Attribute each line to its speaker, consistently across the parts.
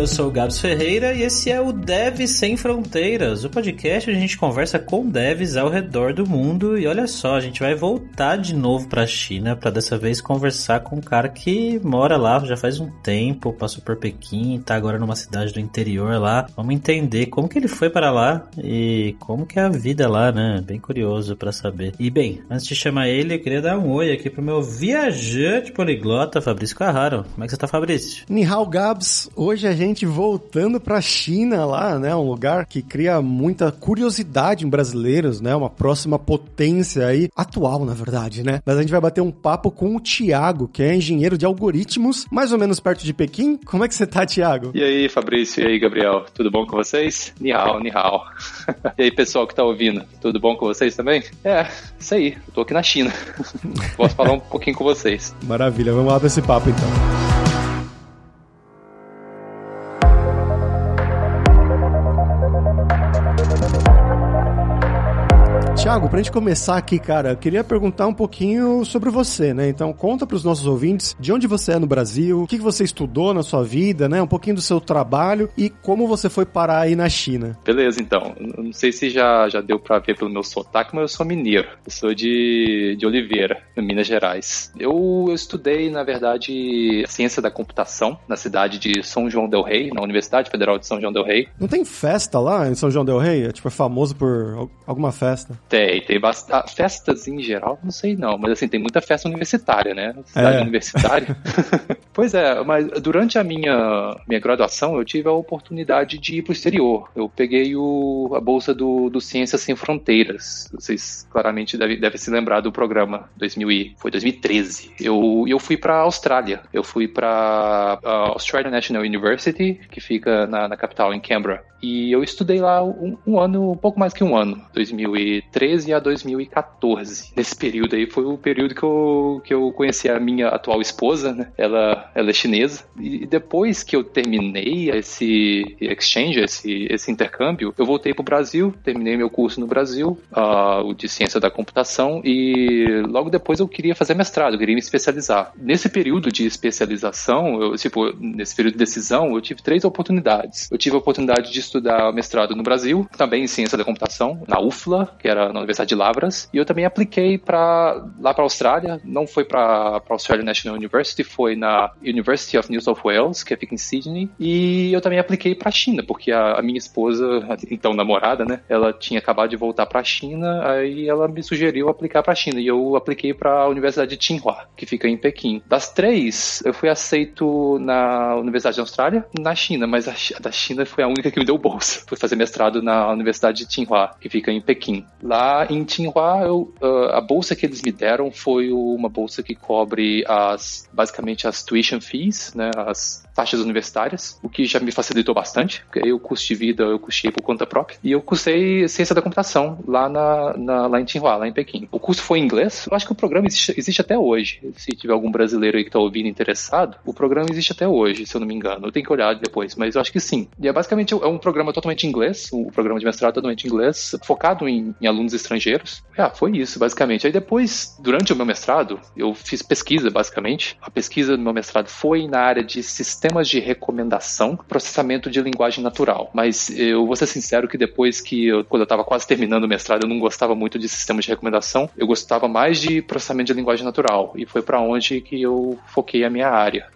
Speaker 1: eu sou o Gabs Ferreira e esse é o Dev Sem Fronteiras, o podcast onde a gente conversa com devs ao redor do mundo. E olha só, a gente vai voltar de novo para a China para dessa vez conversar com um cara que mora lá já faz um tempo, passou por Pequim, tá agora numa cidade do interior lá. Vamos entender como que ele foi para lá e como que é a vida lá, né? Bem curioso para saber. E bem, antes de chamar ele, eu queria dar um oi aqui pro meu viajante poliglota, Fabrício Carraro. Como é que você tá, Fabrício?
Speaker 2: Nihao Gabs, hoje a gente voltando pra China lá, né? Um lugar que cria muita curiosidade em brasileiros, né? Uma próxima potência aí, atual na verdade, né? Mas a gente vai bater um papo com o Thiago, que é engenheiro de algoritmos, mais ou menos perto de Pequim. Como é que você tá, Thiago?
Speaker 3: E aí, Fabrício? E aí, Gabriel? Tudo bom com vocês? Nihao, Nihao. e aí, pessoal que tá ouvindo? Tudo bom com vocês também? É, isso aí. Eu tô aqui na China. Posso falar um pouquinho com vocês.
Speaker 2: Maravilha, vamos lá pra esse papo então. Tiago, pra gente começar aqui, cara, eu queria perguntar um pouquinho sobre você, né? Então, conta pros nossos ouvintes de onde você é no Brasil, o que você estudou na sua vida, né? Um pouquinho do seu trabalho e como você foi parar aí na China.
Speaker 3: Beleza, então. Não sei se já, já deu pra ver pelo meu sotaque, mas eu sou mineiro. Eu sou de, de Oliveira, em Minas Gerais. Eu, eu estudei, na verdade, ciência da computação na cidade de São João del Rei, na Universidade Federal de São João del Rei.
Speaker 2: Não tem festa lá em São João del Rei? É, tipo, é famoso por alguma festa?
Speaker 3: Tem, tem bastante. Ah, festas em geral, não sei não, mas assim, tem muita festa universitária, né? Cidade é. universitária. pois é, mas durante a minha, minha graduação eu tive a oportunidade de ir para o exterior. Eu peguei o, a bolsa do, do Ciências Sem Fronteiras. Vocês claramente devem, devem se lembrar do programa 2000 e, foi 2013. Eu, eu fui para a Austrália. Eu fui para a Australian National University, que fica na, na capital, em Canberra. E eu estudei lá um, um ano, um pouco mais que um ano, 2013 2013 a 2014. Nesse período aí foi o período que eu, que eu conheci a minha atual esposa, né? Ela, ela é chinesa. E depois que eu terminei esse exchange, esse, esse intercâmbio, eu voltei para o Brasil, terminei meu curso no Brasil, uh, o de ciência da computação, e logo depois eu queria fazer mestrado, eu queria me especializar. Nesse período de especialização, eu, tipo, nesse período de decisão, eu tive três oportunidades. Eu tive a oportunidade de estudar mestrado no Brasil, também em ciência da computação, na UFLA, que era na Universidade de Lavras. E eu também apliquei para lá para a Austrália, não foi para a Australian National University, foi na University of New South Wales, que fica em Sydney. E eu também apliquei para a China, porque a, a, minha esposa, então namorada, né, ela tinha acabado de voltar para a China, aí ela me sugeriu aplicar para a China e eu apliquei para a Universidade de Tsinghua, que fica em Pequim. Das três, eu fui aceito na Universidade da Austrália, na China, mas a, a da China foi a única que me deu bolsa. Fui fazer mestrado na Universidade de Tsinghua, que fica em Pequim. Lá Lá em Tsinghua, eu, uh, a bolsa que eles me deram foi uma bolsa que cobre as, basicamente as tuition fees, né, as taxas universitárias, o que já me facilitou bastante, porque aí o custo de vida eu custei por conta própria. E eu custei ciência da computação lá, na, na, lá em Tsinghua, lá em Pequim. O curso foi em inglês, eu acho que o programa existe, existe até hoje. Se tiver algum brasileiro aí que está ouvindo interessado, o programa existe até hoje, se eu não me engano. Eu tenho que olhar depois, mas eu acho que sim. E é basicamente é um programa totalmente em inglês, o um programa de mestrado totalmente em inglês, focado em, em alunos estrangeiros. Ah, foi isso, basicamente. Aí depois, durante o meu mestrado, eu fiz pesquisa, basicamente. A pesquisa do meu mestrado foi na área de sistemas de recomendação, processamento de linguagem natural. Mas eu vou ser sincero que depois que, eu, quando eu estava quase terminando o mestrado, eu não gostava muito de sistemas de recomendação. Eu gostava mais de processamento de linguagem natural. E foi para onde que eu foquei a minha área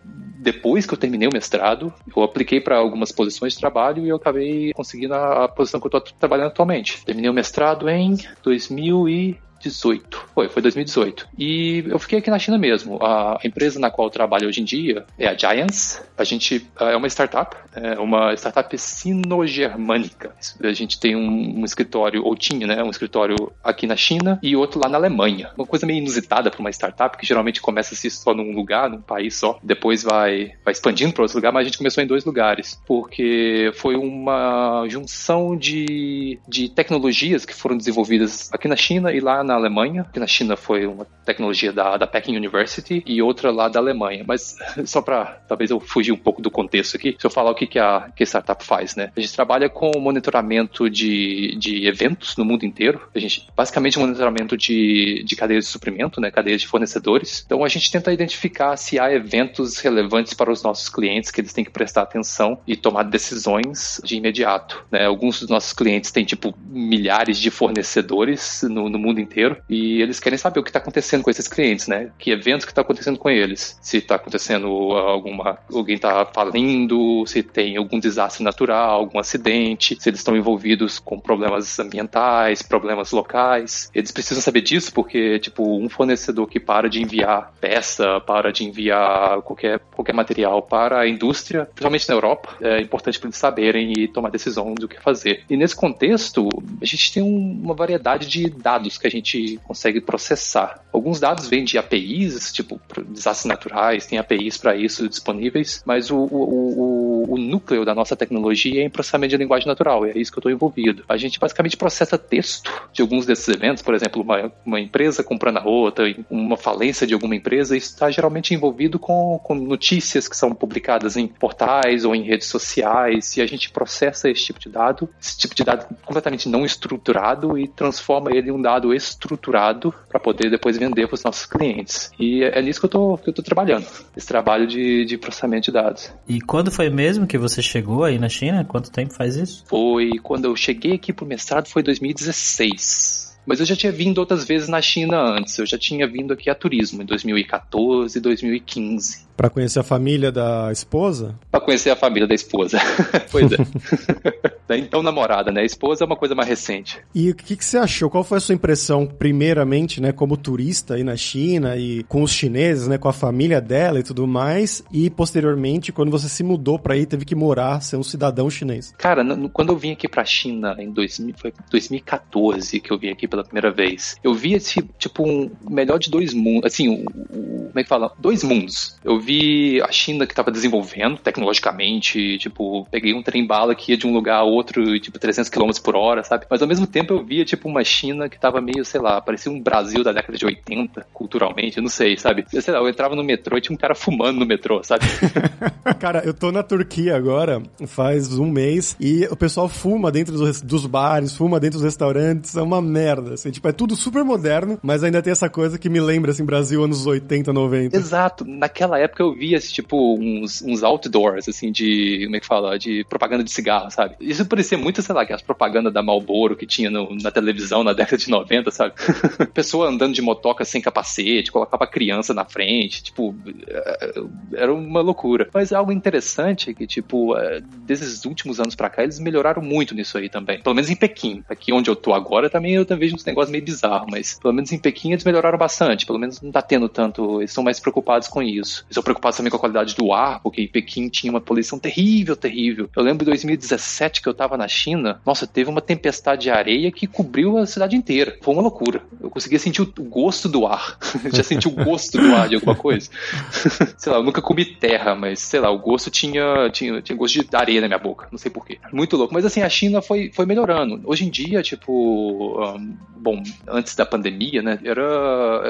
Speaker 3: depois que eu terminei o mestrado, eu apliquei para algumas posições de trabalho e eu acabei conseguindo a, a posição que eu estou trabalhando atualmente. Terminei o mestrado em 2000 e 2018. Foi, foi 2018. E eu fiquei aqui na China mesmo. A empresa na qual eu trabalho hoje em dia é a Giants. A gente é uma startup, é uma startup sino-germânica. A gente tem um, um, escritório, ou tinha, né, um escritório aqui na China e outro lá na Alemanha. Uma coisa meio inusitada para uma startup, que geralmente começa se só num lugar, num país só, depois vai, vai expandindo para outro lugar, mas a gente começou em dois lugares, porque foi uma junção de, de tecnologias que foram desenvolvidas aqui na China e lá na na Alemanha, que na China foi uma tecnologia da, da Peking University, e outra lá da Alemanha. Mas só para talvez eu fugir um pouco do contexto aqui, se eu falar o que, que, a, que a startup faz, né? A gente trabalha com monitoramento de, de eventos no mundo inteiro. A gente, basicamente, monitoramento de, de cadeias de suprimento, né? Cadeias de fornecedores. Então, a gente tenta identificar se há eventos relevantes para os nossos clientes que eles têm que prestar atenção e tomar decisões de imediato, né? Alguns dos nossos clientes têm, tipo, milhares de fornecedores no, no mundo inteiro e eles querem saber o que está acontecendo com esses clientes, né? Que eventos que está acontecendo com eles. Se está acontecendo alguma... alguém está falindo, se tem algum desastre natural, algum acidente, se eles estão envolvidos com problemas ambientais, problemas locais. Eles precisam saber disso porque, tipo, um fornecedor que para de enviar peça, para de enviar qualquer, qualquer material para a indústria, principalmente na Europa, é importante para eles saberem e tomar decisão do que fazer. E nesse contexto, a gente tem um, uma variedade de dados que a gente consegue processar. Alguns dados vêm de APIs, tipo desastres naturais, tem APIs para isso disponíveis, mas o, o, o, o, núcleo da nossa tecnologia é em processamento de linguagem natural, é isso que eu estou envolvido. A gente basicamente processa texto de alguns desses eventos, por exemplo, uma, uma empresa comprando a outra, uma falência de alguma empresa, isso está geralmente envolvido com, com notícias que são publicadas em portais ou em redes sociais, e a gente processa esse tipo de dado, esse tipo de dado completamente não estruturado e transforma ele em um dado estruturado para poder depois vender para os nossos clientes. E é nisso que eu estou trabalhando, esse trabalho de, de processamento de dados.
Speaker 1: E quando foi mesmo que você chegou aí na China? Quanto tempo faz isso?
Speaker 3: Foi quando eu cheguei aqui pro mestrado, foi 2016. Mas eu já tinha vindo outras vezes na China antes. Eu já tinha vindo aqui a turismo em 2014 e 2015.
Speaker 2: Para conhecer a família da esposa?
Speaker 3: Para conhecer a família da esposa. pois é. então, namorada, né? A esposa é uma coisa mais recente.
Speaker 2: E o que, que, você achou? Qual foi a sua impressão, primeiramente, né, como turista aí na China e com os chineses, né, com a família dela e tudo mais, e posteriormente, quando você se mudou para aí, teve que morar, ser um cidadão chinês?
Speaker 3: Cara, quando eu vim aqui para a China em 2000, foi 2014 que eu vim aqui pela primeira vez, eu vi esse tipo um melhor de dois mundos, assim, o, o, como é que fala? Dois mundos. Eu vi a China que estava desenvolvendo tecnologicamente, tipo, peguei um trem bala que ia de um lugar a outro, tipo, 300 km por hora, sabe? Mas ao mesmo tempo eu via, tipo, uma China que estava meio, sei lá, parecia um Brasil da década de 80, culturalmente, eu não sei, sabe? Eu, sei lá, eu entrava no metrô e tinha um cara fumando no metrô, sabe?
Speaker 2: cara, eu tô na Turquia agora, faz um mês, e o pessoal fuma dentro dos, dos bares, fuma dentro dos restaurantes, é uma merda, assim, tipo, é tudo super moderno, mas ainda tem essa coisa que me lembra, assim, Brasil anos 80, 90.
Speaker 3: Exato, naquela época época eu via, tipo, uns, uns outdoors, assim, de, como é que fala, de propaganda de cigarro, sabe? Isso parecia muito, sei lá, aquelas propagandas da Marlboro que tinha no, na televisão na década de 90, sabe? Pessoa andando de motoca sem capacete, colocava criança na frente, tipo, é, era uma loucura. Mas algo interessante é que, tipo, é, desses últimos anos pra cá, eles melhoraram muito nisso aí também. Pelo menos em Pequim. Aqui onde eu tô agora também eu também vejo uns negócios meio bizarros, mas pelo menos em Pequim eles melhoraram bastante. Pelo menos não tá tendo tanto, eles estão mais preocupados com isso. Eles preocupados também com a qualidade do ar, porque em Pequim tinha uma poluição terrível, terrível. Eu lembro de 2017 que eu tava na China, nossa, teve uma tempestade de areia que cobriu a cidade inteira. Foi uma loucura. Eu conseguia sentir o gosto do ar. Já senti o gosto do ar de alguma coisa. sei lá, eu nunca comi terra, mas sei lá, o gosto tinha, tinha, tinha gosto de areia na minha boca. Não sei porquê. Muito louco. Mas assim, a China foi, foi melhorando. Hoje em dia, tipo, um, bom, antes da pandemia, né, era.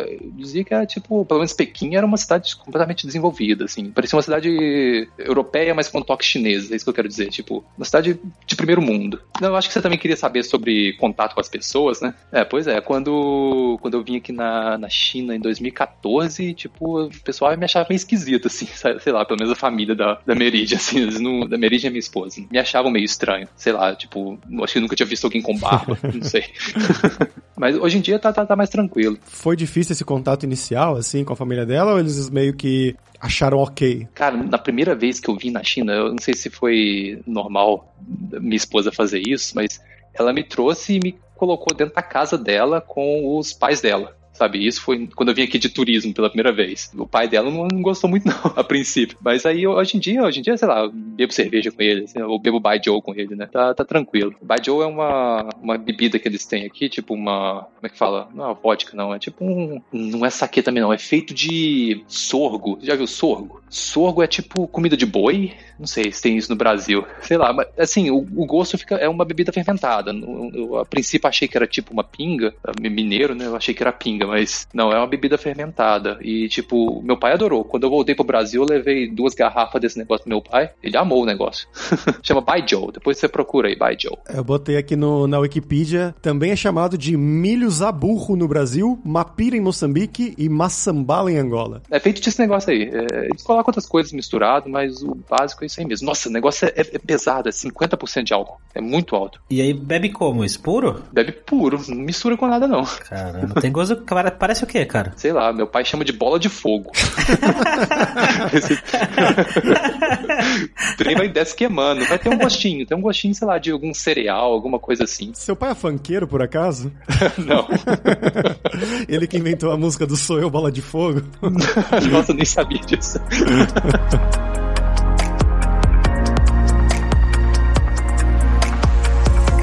Speaker 3: Eu dizia que era tipo, pelo menos Pequim era uma cidade completamente desenvolvida desenvolvida, assim. Parecia uma cidade europeia, mas com um toque chinês, é isso que eu quero dizer. Tipo, uma cidade de primeiro mundo. Não, eu acho que você também queria saber sobre contato com as pessoas, né? É, pois é. Quando, quando eu vim aqui na, na China em 2014, tipo, o pessoal me achava meio esquisito, assim. Sei lá, pelo menos a família da, da Meridia, assim. Não, da Meridia é minha esposa. Me achavam meio estranho. Sei lá, tipo, acho que nunca tinha visto alguém com barba, não sei. Mas hoje em dia tá, tá, tá, mais tranquilo.
Speaker 2: Foi difícil esse contato inicial, assim, com a família dela, ou eles meio que acharam ok?
Speaker 3: Cara, na primeira vez que eu vim na China, eu não sei se foi normal minha esposa fazer isso, mas ela me trouxe e me colocou dentro da casa dela com os pais dela. Sabe? Isso foi quando eu vim aqui de turismo pela primeira vez. O pai dela não, não gostou muito, não, a princípio. Mas aí, hoje em dia, hoje em dia, sei lá, bebo cerveja com ele, assim, ou bebo Baijiu com ele, né? Tá, tá tranquilo. Baijiu é uma, uma bebida que eles têm aqui, tipo uma. Como é que fala? Não é vodka, não. É tipo um. Não é saque também, não. É feito de sorgo. Já viu sorgo? Sorgo é tipo comida de boi. Não sei se tem isso no Brasil. Sei lá, mas assim, o, o gosto fica. É uma bebida fermentada. Eu, eu, a princípio achei que era tipo uma pinga. Mineiro, né? Eu achei que era pinga, mas não, é uma bebida fermentada. E, tipo, meu pai adorou. Quando eu voltei pro Brasil, eu levei duas garrafas desse negócio pro meu pai. Ele amou o negócio. Chama Baijiu. Depois você procura aí, Baijiu.
Speaker 2: Eu botei aqui no, na Wikipedia. Também é chamado de milho zaburro no Brasil, mapira em Moçambique e maçambala em Angola.
Speaker 3: É feito desse negócio aí. É, eles colocam outras coisas misturadas, mas o básico é isso aí mesmo. Nossa, o negócio é, é pesado, é 50% de álcool. É muito alto.
Speaker 1: E aí bebe como? Isso puro?
Speaker 3: Bebe puro, não mistura com nada não.
Speaker 1: Caramba, tem Parece o quê, cara?
Speaker 3: Sei lá, meu pai chama de bola de fogo. Esse... trem vai desce queimando. Vai ter um gostinho, tem um gostinho, sei lá, de algum cereal, alguma coisa assim.
Speaker 2: Seu pai é funkeiro, por acaso?
Speaker 3: não.
Speaker 2: Ele que inventou a música do Sou Eu Bola de Fogo?
Speaker 3: Nossa, eu nem sabia disso.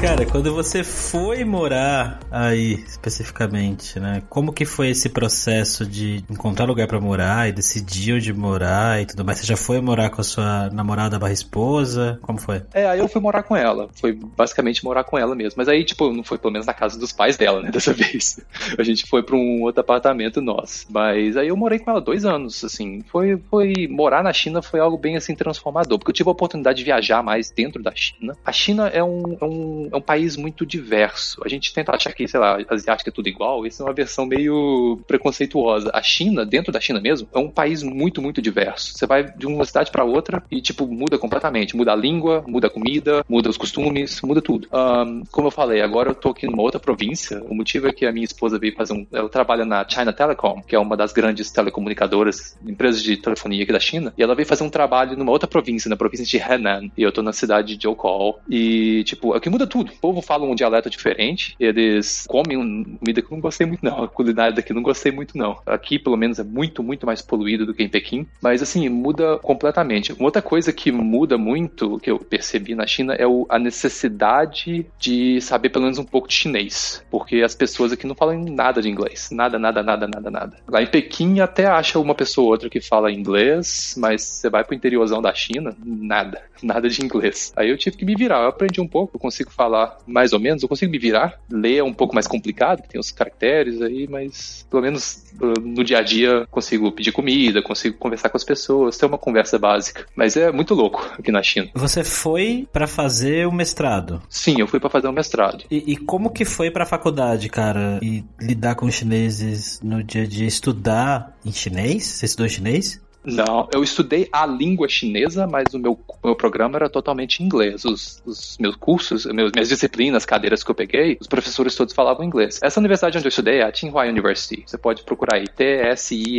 Speaker 1: Cara, quando você foi morar aí especificamente, né? Como que foi esse processo de encontrar lugar para morar e decidir onde morar e tudo mais? Você já foi morar com a sua namorada barra esposa? Como foi?
Speaker 3: É, aí eu fui morar com ela. Foi basicamente morar com ela mesmo. Mas aí, tipo, não foi pelo menos na casa dos pais dela, né? Dessa vez. A gente foi pra um outro apartamento nosso. Mas aí eu morei com ela dois anos, assim. Foi, foi... Morar na China foi algo bem, assim, transformador. Porque eu tive a oportunidade de viajar mais dentro da China. A China é um, é um é um país muito diverso. A gente tenta achar que, sei lá, asiática é tudo igual, isso é uma versão meio preconceituosa. A China, dentro da China mesmo, é um país muito, muito diverso. Você vai de uma cidade para outra e, tipo, muda completamente. Muda a língua, muda a comida, muda os costumes, muda tudo. Um, como eu falei, agora eu tô aqui numa outra província. O motivo é que a minha esposa veio fazer um. Ela trabalha na China Telecom, que é uma das grandes telecomunicadoras, empresas de telefonia aqui da China, e ela veio fazer um trabalho numa outra província, na província de Henan. E eu tô na cidade de Zhoukao. E, tipo, aqui muda tudo tudo. O povo fala um dialeto diferente, eles comem comida que eu não gostei muito, não. A culinária daqui eu não gostei muito, não. Aqui, pelo menos, é muito, muito mais poluído do que em Pequim. Mas, assim, muda completamente. Uma outra coisa que muda muito, que eu percebi na China, é a necessidade de saber pelo menos um pouco de chinês. Porque as pessoas aqui não falam nada de inglês. Nada, nada, nada, nada, nada. Lá em Pequim até acha uma pessoa ou outra que fala inglês, mas você vai pro interiorzão da China, nada. Nada de inglês. Aí eu tive que me virar. Eu aprendi um pouco, eu consigo falar falar mais ou menos, eu consigo me virar. Ler é um pouco mais complicado, tem os caracteres aí, mas pelo menos uh, no dia a dia consigo pedir comida, consigo conversar com as pessoas, ter uma conversa básica. Mas é muito louco aqui na China.
Speaker 1: Você foi para fazer o mestrado?
Speaker 3: Sim, eu fui para fazer o mestrado.
Speaker 1: E, e como que foi para a faculdade, cara? E lidar com chineses no dia a dia, estudar em chinês? Você estudou em chinês?
Speaker 3: Não, eu estudei a língua chinesa, mas o meu, meu programa era totalmente em inglês. Os, os meus cursos, meus, minhas disciplinas, cadeiras que eu peguei, os professores todos falavam inglês. Essa universidade onde eu estudei é a Tsinghua University. Você pode procurar aí, T-S-I-N-G-O-A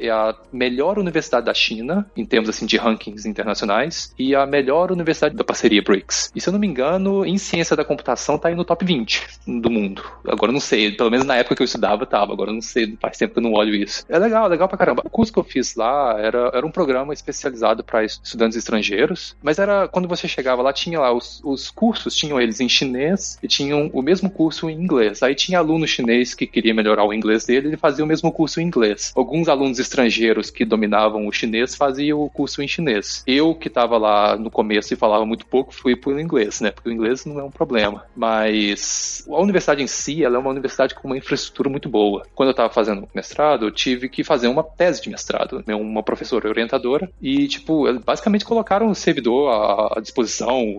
Speaker 3: é a melhor universidade da China, em termos assim de rankings internacionais, e a melhor universidade da parceria BRICS. E se eu não me engano, em ciência da computação tá aí no top 20 do mundo. Agora não sei, pelo menos na época que eu estudava tava, agora não sei, faz tempo que eu não olho isso. É legal, legal pra caramba. O curso que eu fiz lá era, era um programa especializado para estudantes estrangeiros, mas era quando você chegava lá, tinha lá os, os cursos, tinham eles em chinês e tinham o mesmo curso em inglês. Aí tinha aluno chinês que queria melhorar o inglês dele, ele fazia o mesmo curso em inglês. Alguns alunos estrangeiros que dominavam o chinês faziam o curso em chinês. Eu, que estava lá no começo e falava muito pouco, fui o inglês, né? Porque o inglês não é um problema. Mas a universidade em si, ela é uma universidade com uma infraestrutura muito boa. Quando eu estava fazendo mestrado, eu tive que fazer uma tese de mestrado, né? uma professora orientadora, e, tipo, basicamente colocaram o servidor à disposição,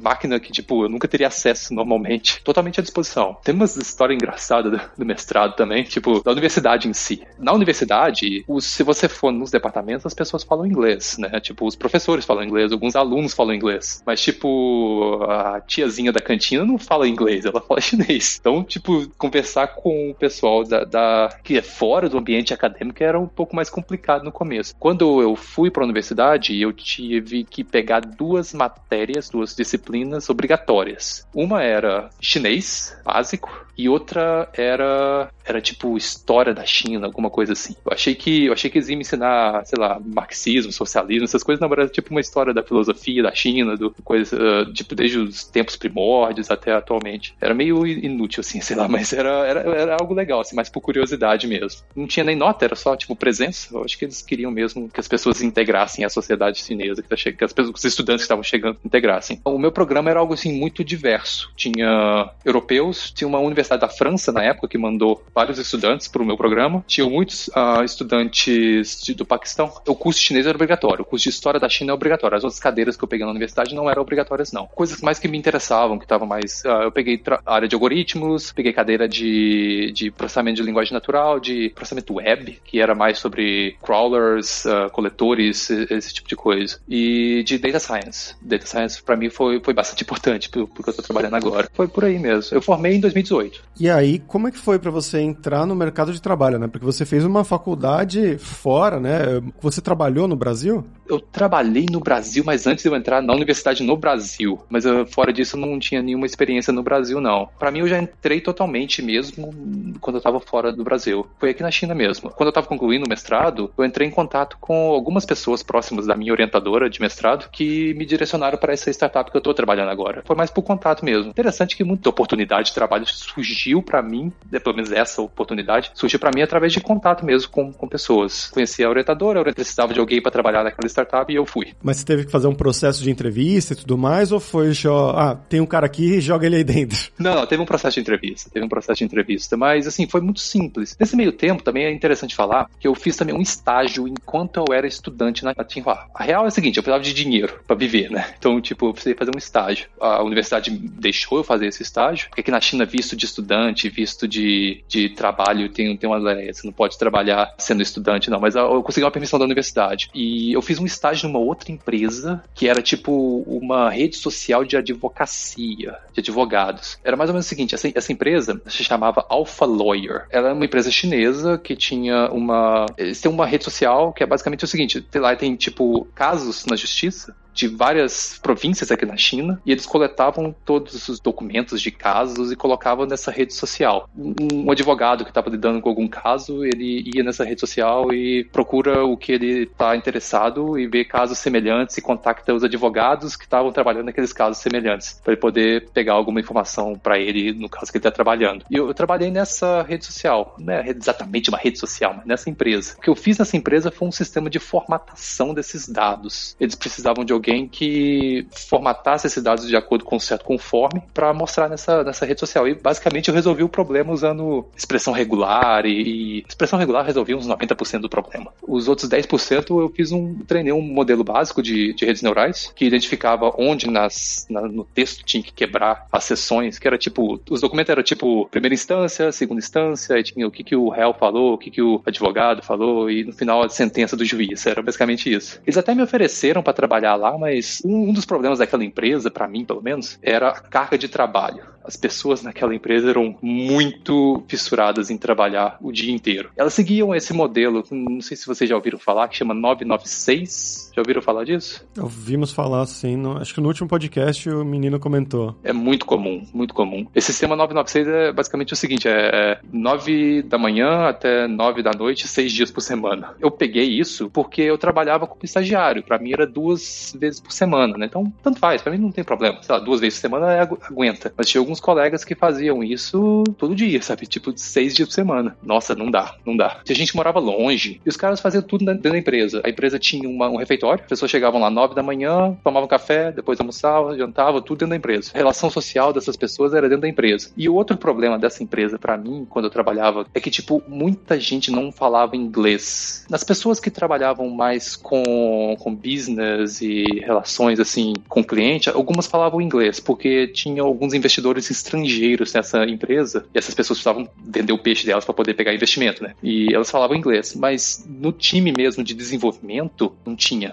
Speaker 3: máquina que, tipo, eu nunca teria acesso normalmente, totalmente à disposição. Tem umas histórias engraçadas do mestrado também, tipo, da universidade em si. Na universidade, os, se você for nos departamentos, as pessoas falam inglês, né? Tipo, os professores falam inglês, alguns alunos falam inglês. Mas, tipo, a tiazinha da cantina não fala inglês, ela fala chinês. Então, tipo, conversar com o pessoal da, da que é fora do ambiente acadêmico era um pouco mais complicado no começo. Quando eu fui para a universidade, eu tive que pegar duas matérias, duas disciplinas obrigatórias. Uma era chinês básico e outra era era tipo história da China, alguma coisa assim. Eu achei que eu achei que eles iam me ensinar, sei lá, marxismo, socialismo, essas coisas, na verdade, tipo uma história da filosofia da China, do coisa, uh, tipo desde os tempos primórdios até atualmente. Era meio inútil assim, sei lá, mas era, era, era algo legal, assim, mais por curiosidade mesmo. Não tinha nem nota, era só tipo presença. Eu acho que eles queriam mesmo que as pessoas integrassem a sociedade chinesa, que, tá che... que as pessoas, os estudantes que estavam chegando integrassem. Então, o meu programa era algo assim muito diverso. Tinha europeus, tinha uma universidade da França, na época, que mandou vários estudantes para o meu programa. Tinham muitos uh, estudantes de, do Paquistão. O curso chinês era obrigatório, o curso de História da China é obrigatório. As outras cadeiras que eu peguei na universidade não eram obrigatórias, não. Coisas mais que me interessavam, que estavam mais... Uh, eu peguei área de algoritmos, peguei cadeira de, de processamento de linguagem natural, de processamento web, que era mais sobre crawlers, uh, coletores, esse tipo de coisa. E de data science. Data science, para mim, foi, foi bastante importante, porque eu estou trabalhando agora. Foi por aí mesmo. Eu formei em 2018.
Speaker 2: E aí, como é que foi para você entrar no mercado de trabalho, né? Porque você fez uma faculdade fora, né? Você trabalhou no Brasil?
Speaker 3: Eu trabalhei no Brasil, mas antes de eu entrar na universidade no Brasil. Mas eu, fora disso, eu não tinha nenhuma experiência no Brasil, não. Para mim, eu já entrei totalmente mesmo quando eu tava fora do Brasil. Foi aqui na China mesmo. Quando eu tava concluindo o mestrado, eu entrei em contato com algumas pessoas próximas da minha orientadora de mestrado que me direcionaram para essa startup que eu tô trabalhando agora. Foi mais por contato mesmo. Interessante que muita oportunidade de trabalho surgiu para mim, né, pelo menos essa oportunidade, surgiu para mim através de contato mesmo com, com pessoas. Conheci a orientadora, a orientadora precisava de alguém para trabalhar naquela startup e eu fui.
Speaker 2: Mas você teve que fazer um processo de entrevista e tudo mais, ou foi só, ah, tem um cara aqui, joga ele aí dentro?
Speaker 3: Não, não, teve um processo de entrevista, teve um processo de entrevista, mas assim, foi muito simples. Nesse meio tempo, também é interessante falar que eu fiz também um estágio enquanto eu era estudante na Tsinghua. A real é a seguinte, eu precisava de dinheiro para viver, né? Então, tipo, eu precisei fazer um estágio. A universidade deixou eu fazer esse estágio, porque aqui na China, visto de estudante, visto de, de trabalho, tem, tem uma lei, você não pode trabalhar sendo estudante, não, mas eu consegui uma permissão da universidade. E eu fiz um estágio numa outra empresa, que era tipo uma rede social de advocacia, de advogados. Era mais ou menos o seguinte, essa, essa empresa se chamava Alpha Lawyer. Ela é uma empresa chinesa que tinha uma... Eles têm uma rede social que é basicamente o seguinte, lá tem tipo casos na justiça, de várias províncias aqui na China e eles coletavam todos os documentos de casos e colocavam nessa rede social. Um advogado que estava lidando com algum caso, ele ia nessa rede social e procura o que ele está interessado e vê casos semelhantes e contacta os advogados que estavam trabalhando naqueles casos semelhantes para ele poder pegar alguma informação para ele no caso que ele está trabalhando. E eu, eu, trabalhei nessa rede social, não é exatamente uma rede social, mas nessa empresa. O que eu fiz nessa empresa foi um sistema de formatação desses dados. Eles precisavam de alguém alguém que formatasse esses dados de acordo com um certo conforme para mostrar nessa, nessa rede social. E basicamente eu resolvi o problema usando expressão regular e, e expressão regular resolvi uns 90% do problema. Os outros 10% eu fiz um treinei um modelo básico de, de redes neurais que identificava onde nas, na, no texto tinha que quebrar as sessões, que era tipo, os documentos eram tipo primeira instância, segunda instância, aí tinha o que, que o réu falou, o que, que o advogado falou e no final a sentença do juiz. Era basicamente isso. Eles até me ofereceram para trabalhar lá, mas um, dos problemas daquela empresa, para mim pelo menos, era a carga de trabalho. As pessoas naquela empresa eram muito fissuradas em trabalhar o dia inteiro. Elas seguiam esse modelo, não sei se vocês já ouviram falar, que chama 996. Já ouviram falar disso?
Speaker 2: Ouvimos falar, sim. No, acho que no último podcast o menino comentou.
Speaker 3: É muito comum, muito comum. Esse sistema 996 é basicamente o seguinte: é 9 da manhã até 9 da noite, seis dias por semana. Eu peguei isso porque eu trabalhava como estagiário. Para mim era duas vezes vezes por semana, né? Então, tanto faz, para mim não tem problema. Sei lá, duas vezes por semana é aguenta. Mas tinha alguns colegas que faziam isso todo dia, sabe? Tipo, seis dias por semana. Nossa, não dá, não dá. a gente morava longe e os caras faziam tudo dentro da empresa. A empresa tinha uma, um refeitório, as pessoas chegavam lá nove da manhã, tomavam café, depois almoçavam, jantavam, tudo dentro da empresa. A relação social dessas pessoas era dentro da empresa. E o outro problema dessa empresa, para mim, quando eu trabalhava, é que, tipo, muita gente não falava inglês. As pessoas que trabalhavam mais com, com business e relações assim com o cliente, algumas falavam inglês, porque tinha alguns investidores estrangeiros nessa empresa e essas pessoas precisavam vender o peixe delas para poder pegar investimento, né? E elas falavam inglês, mas no time mesmo de desenvolvimento não tinha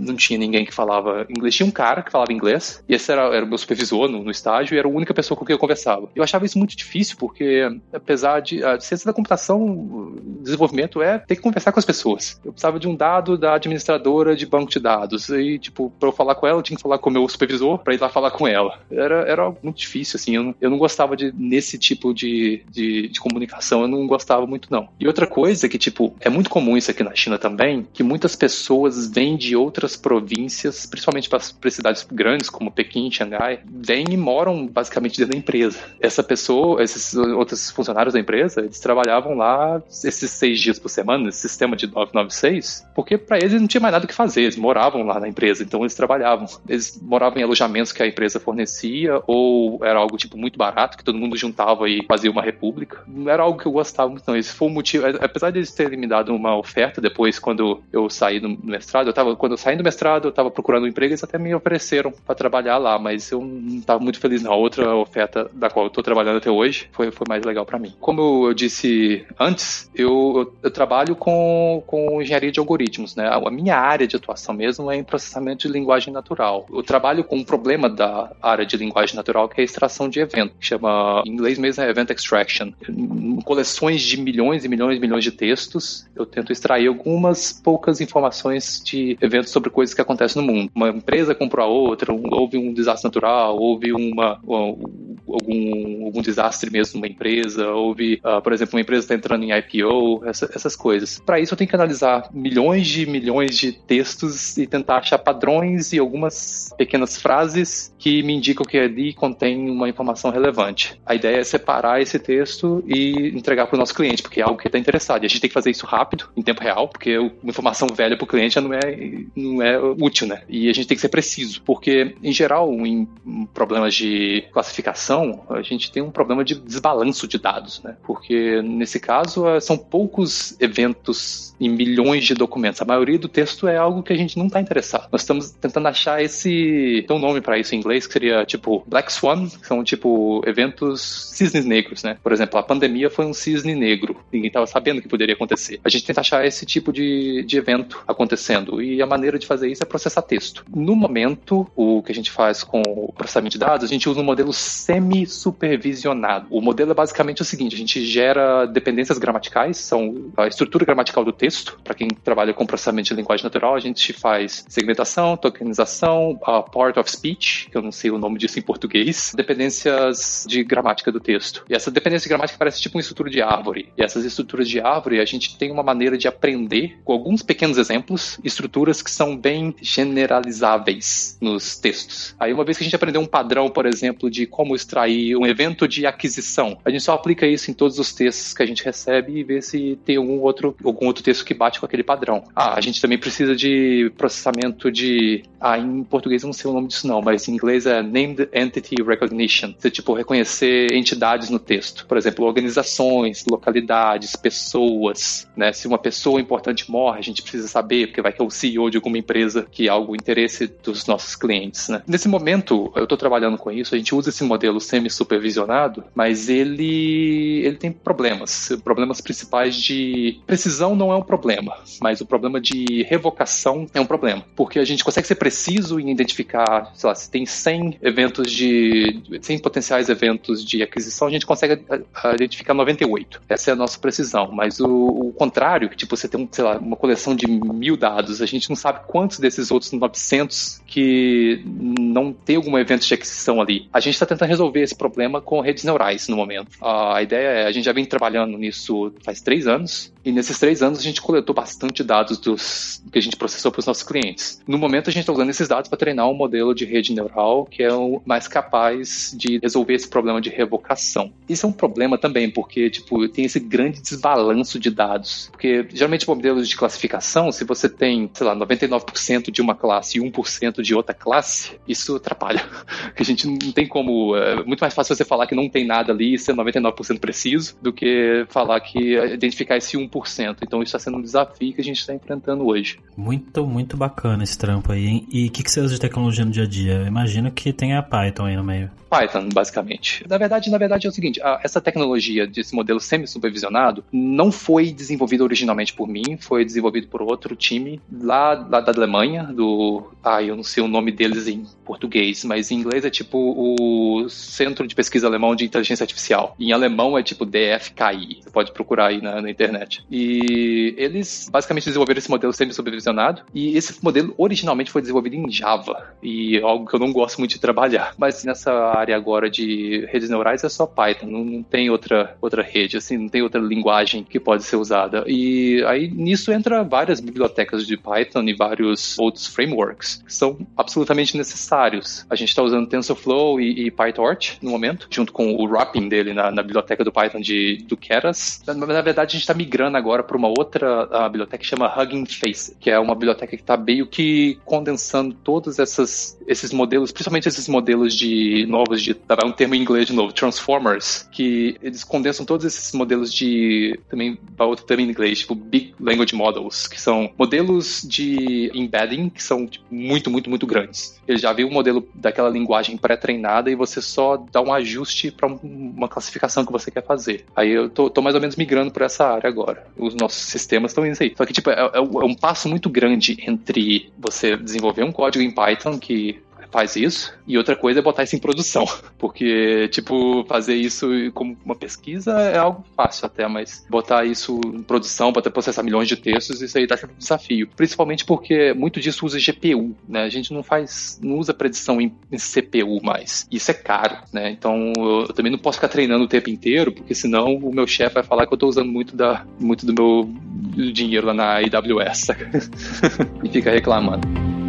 Speaker 3: não tinha ninguém que falava inglês. Tinha um cara que falava inglês, e esse era, era o meu supervisor no, no, estágio, e era a única pessoa com quem eu conversava. Eu achava isso muito difícil, porque apesar de a ciência da computação, desenvolvimento é ter que conversar com as pessoas. Eu precisava de um dado da administradora de banco de dados, e tipo, para eu falar com ela, eu tinha que falar com o meu supervisor para ir lá falar com ela. Era, era muito difícil, assim, eu não, eu não gostava de, nesse tipo de, de, de comunicação, eu não gostava muito, não. E outra coisa que, tipo, é muito comum isso aqui na China também, que muitas pessoas vêm de outras províncias, principalmente para cidades grandes como Pequim, Xangai, vêm e moram basicamente dentro da empresa. Essa pessoa, esses outros funcionários da empresa, eles trabalhavam lá esses seis dias por semana, nesse sistema de 996, porque para eles não tinha mais nada o que fazer, eles moravam lá na empresa, então eles trabalhavam. Eles moravam em alojamentos que a empresa fornecia, ou era algo tipo muito barato, que todo mundo juntava e fazia uma república. Não era algo que eu gostava muito, não. Esse foi o motivo, apesar de eles terem me dado uma oferta depois, quando eu saí do mestrado, eu tava, quando eu saí do mestrado, eu estava procurando um emprego, eles até me ofereceram para trabalhar lá, mas eu não estava muito feliz não. A outra oferta da qual eu estou trabalhando até hoje foi, foi mais legal para mim. Como eu disse antes, eu, eu, eu, trabalho com, com engenharia de algoritmos, né? A minha área de atuação mesmo é em processamento de linguagem natural. Eu trabalho com um problema da área de linguagem natural que é a extração de evento, que chama, em inglês mesmo é Event Extraction. Coleções de milhões e milhões e milhões de textos, eu tento extrair algumas poucas informações de eventos sobre coisas que acontecem no mundo. Uma empresa comprou a outra, houve um desastre natural, houve uma, algum, algum desastre mesmo numa empresa, houve, uh, por exemplo, uma empresa está entrando em IPO, essa, essas coisas. Para isso eu tenho que analisar milhões de milhões de textos e tentar achar padrões e algumas pequenas frases que me indicam que ali contém uma informação relevante. A ideia é separar esse texto e entregar para o nosso cliente, porque é algo que está interessado. E a gente tem que fazer isso rápido, em tempo real, porque uma informação velha para o cliente já não é, não é útil, né? E a gente tem que ser preciso, porque, em geral, em problemas de classificação, a gente tem um problema de desbalanço de dados, né? Porque, nesse caso, é, são poucos eventos em milhões de documentos. A maioria do texto é algo que a gente não está interessado. Nós estamos tentando achar esse. Tem um nome para isso em inglês que seria tipo Black Swan, que são tipo eventos cisnes negros, né? Por exemplo, a pandemia foi um cisne negro. Ninguém estava sabendo que poderia acontecer. A gente tenta achar esse tipo de, de evento acontecendo. E a maneira de fazer isso é processar texto. No momento, o que a gente faz com o processamento de dados, a gente usa um modelo semi-supervisionado. O modelo é basicamente o seguinte: a gente gera dependências gramaticais, são a estrutura gramatical do texto. Para quem trabalha com processamento de linguagem natural, a gente faz segmentação, tokenização, a part of speech, que eu não sei o nome disso em português, dependências de gramática do texto. E essa dependência de gramática parece tipo uma estrutura de árvore. E essas estruturas de árvore, a gente tem uma maneira de aprender com alguns pequenos exemplos, estruturas que são bem generalizáveis nos textos. Aí, uma vez que a gente aprendeu um padrão, por exemplo, de como extrair um evento de aquisição, a gente só aplica isso em todos os textos que a gente recebe e vê se tem algum outro, algum outro texto que bate com aquele padrão. Ah, a gente também precisa de processamento de. Ah, em português eu não sei o nome disso, não, mas em inglês é Named Entity Recognition. Você, tipo, reconhecer entidades no texto. Por exemplo, organizações, localidades, pessoas. Né? Se uma pessoa importante morre, a gente precisa saber, porque vai que é o CEO de alguma empresa que é algo interesse dos nossos clientes. Né? Nesse momento, eu estou trabalhando com isso, a gente usa esse modelo semi-supervisionado, mas ele, ele tem problemas. Problemas principais de precisão não é um problema, mas o problema de revocação é um problema, porque a gente consegue ser preciso em identificar, sei lá, se tem 100 eventos de 100 potenciais eventos de aquisição, a gente consegue identificar 98. Essa é a nossa precisão, mas o, o contrário, tipo você tem, sei lá, uma coleção de mil dados, a gente não sabe quantos desses outros 900 que não tem algum evento de aquisição ali. A gente está tentando resolver esse problema com redes neurais no momento. A ideia é, a gente já vem trabalhando nisso faz três anos, e nesses três anos a gente coletou bastante dados dos que a gente processou para os nossos clientes. No momento a gente está usando esses dados para treinar um modelo de rede neural que é o mais capaz de resolver esse problema de revocação. Isso é um problema também, porque tipo, tem esse grande desbalanço de dados. Porque geralmente modelos de classificação, se você tem, sei lá, 99% de uma classe e 1% de outra classe, isso atrapalha. A gente não tem como. É muito mais fácil você falar que não tem nada ali e ser 99% preciso do que falar que identificar esse 1 100%. Então isso está sendo um desafio que a gente está enfrentando hoje.
Speaker 1: Muito, muito bacana esse trampo aí, hein? E o que, que você usa de tecnologia no dia a dia? Eu imagino que tenha Python aí no meio.
Speaker 3: Python, basicamente. Na verdade, na verdade é o seguinte, essa tecnologia desse modelo semi-supervisionado não foi desenvolvida originalmente por mim, foi desenvolvido por outro time lá, lá da Alemanha, do... Ah, eu não sei o nome deles em português, mas em inglês é tipo o Centro de Pesquisa Alemão de Inteligência Artificial. Em alemão é tipo DFKI. Você pode procurar aí na, na internet. E eles basicamente desenvolveram esse modelo semi-supervisionado e esse modelo originalmente foi desenvolvido em Java e é algo que eu não gosto muito de trabalhar. Mas nessa área agora de redes neurais é só Python, não, não tem outra, outra rede, assim, não tem outra linguagem que pode ser usada. E aí nisso entra várias bibliotecas de Python e vários outros frameworks que são absolutamente necessários. A gente está usando TensorFlow e, e, PyTorch no momento, junto com o wrapping dele na, na biblioteca do Python de, do Keras. Na, na verdade, a gente está migrando agora para uma outra biblioteca que chama Hugging Face, que é uma biblioteca que está meio que condensando todos essas, esses modelos, principalmente esses modelos de novos de, dar um termo em inglês de novo, transformers, que eles condensam todos esses modelos de, também para outro termo em inglês, tipo Big Language Models, que são modelos de embedding que são tipo, muito, muito, muito grandes. Ele já viu o modelo daquela linguagem pré-treinada e você só dá um ajuste para uma classificação que você quer fazer. Aí eu tô, tô, mais ou menos migrando por essa área agora. Os nossos sistemas estão indo aí. Só que, tipo, é, é um passo muito grande entre você desenvolver um código em Python que faz isso, e outra coisa é botar isso em produção. Porque, tipo, fazer isso como uma pesquisa é algo fácil até, mas botar isso em produção para processar milhões de textos, isso aí tá sendo um desafio. Principalmente porque muito disso usa GPU, né? A gente não faz, não usa predição em, em CPU mais. Isso é caro, né? Então eu também não posso ficar treinando o tempo inteiro, porque senão o meu chefe vai falar que eu tô usando muito, da, muito do meu dinheiro lá na AWS, e fica reclamando.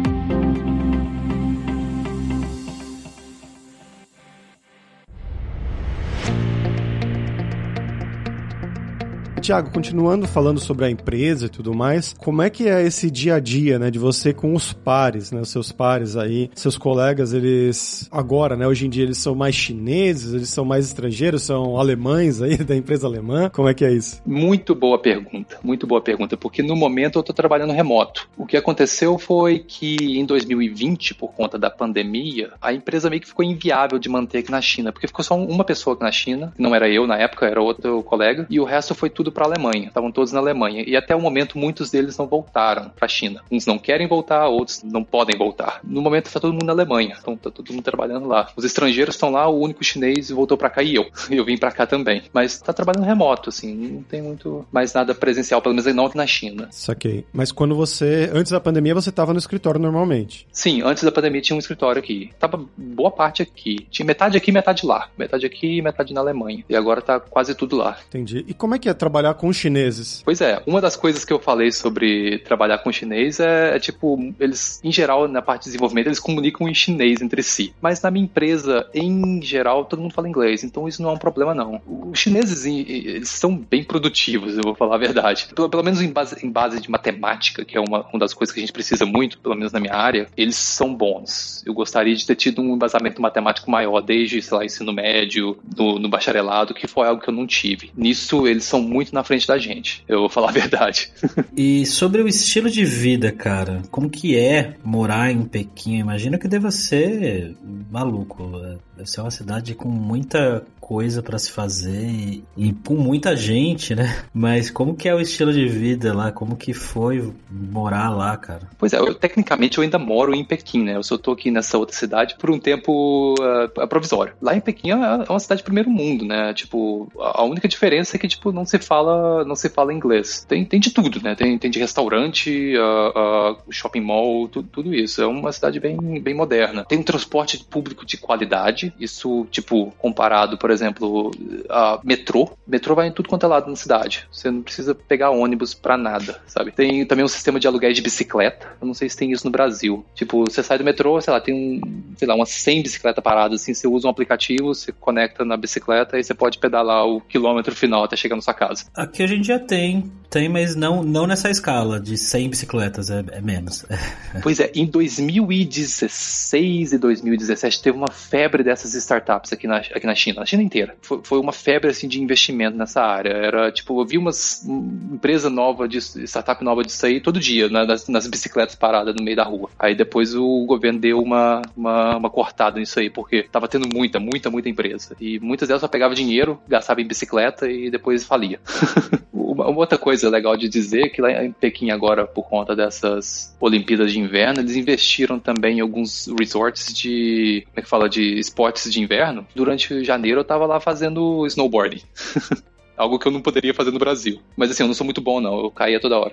Speaker 2: Tiago, continuando falando sobre a empresa e tudo mais, como é que é esse dia a dia, né, de você com os pares, né, os seus pares aí, seus colegas, eles agora, né, hoje em dia eles são mais chineses, eles são mais estrangeiros, são alemães aí da empresa alemã, como é que é isso?
Speaker 3: Muito boa pergunta, muito boa pergunta, porque no momento eu estou trabalhando remoto. O que aconteceu foi que em 2020, por conta da pandemia, a empresa meio que ficou inviável de manter aqui na China, porque ficou só uma pessoa aqui na China, não era eu na época, era outro colega, e o resto foi tudo para a Alemanha. Estavam todos na Alemanha. E até o momento, muitos deles não voltaram para a China. Uns não querem voltar, outros não podem voltar. No momento, está todo mundo na Alemanha. Então, tá todo mundo trabalhando lá. Os estrangeiros estão lá, o único chinês voltou para cá e eu. Eu vim para cá também. Mas está trabalhando remoto, assim. Não tem muito mais nada presencial, pelo menos não aqui na China.
Speaker 2: Saquei. Mas quando você, antes da pandemia, você estava no escritório normalmente?
Speaker 3: Sim, antes da pandemia tinha um escritório aqui. Tava boa parte aqui. Tinha metade aqui, metade lá. Metade aqui e metade na Alemanha. E agora tá quase tudo lá.
Speaker 2: Entendi. E como é que é trabalhar trabalhar com chineses.
Speaker 3: Pois é, uma das coisas que eu falei sobre trabalhar com chinês é, é, tipo, eles, em geral, na parte de desenvolvimento, eles comunicam em chinês entre si. Mas na minha empresa, em geral, todo mundo fala inglês, então isso não é um problema, não. Os chineses, eles são bem produtivos, eu vou falar a verdade. Pelo, pelo menos em base, em base de matemática, que é uma, uma das coisas que a gente precisa muito, pelo menos na minha área, eles são bons. Eu gostaria de ter tido um embasamento matemático maior desde, sei lá, ensino médio, no, no bacharelado, que foi algo que eu não tive. Nisso, eles são muito na frente da gente. Eu vou falar a verdade.
Speaker 1: e sobre o estilo de vida, cara, como que é morar em Pequim? Imagina que deva ser maluco. Deve ser uma cidade com muita coisa para se fazer e, e, com muita gente, né? Mas como que é o estilo de vida lá? Como que foi morar lá, cara?
Speaker 3: Pois é, eu, tecnicamente eu ainda moro em Pequim, né? Eu só tô aqui nessa outra cidade por um tempo uh, provisório. Lá em Pequim é, é uma cidade de primeiro mundo, né? Tipo, a única diferença é que tipo não se fala não se fala inglês. Tem, tem de tudo, né? Tem, tem de restaurante, uh, uh, shopping mall, tudo, tudo isso. É uma cidade bem, bem moderna. Tem um transporte público de qualidade. Isso, tipo, comparado, por exemplo, a metrô. Metrô vai em tudo quanto é lado na cidade. Você não precisa pegar ônibus pra nada, sabe? Tem também um sistema de aluguel de bicicleta. Eu não sei se tem isso no Brasil. Tipo, você sai do metrô, sei lá, tem um, sei lá, umas 100 bicicletas paradas, assim, você usa um aplicativo, você conecta na bicicleta e você pode pedalar o quilômetro final até chegar na sua casa.
Speaker 1: Aqui a gente já tem tem, mas não, não nessa escala de 100 bicicletas, é, é menos.
Speaker 3: pois é, em 2016 e 2017 teve uma febre dessas startups aqui na, aqui na China, na China inteira. Foi, foi uma febre assim de investimento nessa área. Era tipo, eu vi uma empresa nova, de startup nova disso aí todo dia, né, nas, nas, bicicletas paradas no meio da rua. Aí depois o governo deu uma, uma, uma cortada nisso aí, porque tava tendo muita, muita, muita empresa. E muitas delas só pegavam dinheiro, gastava em bicicleta e depois falia. uma, outra coisa legal de dizer que lá em Pequim agora, por conta dessas Olimpíadas de Inverno, eles investiram também em alguns resorts de, como é que fala, de esportes de inverno. Durante janeiro eu tava lá fazendo snowboarding. Algo que eu não poderia fazer no Brasil. Mas assim, eu não sou muito bom, não. Eu caía toda hora.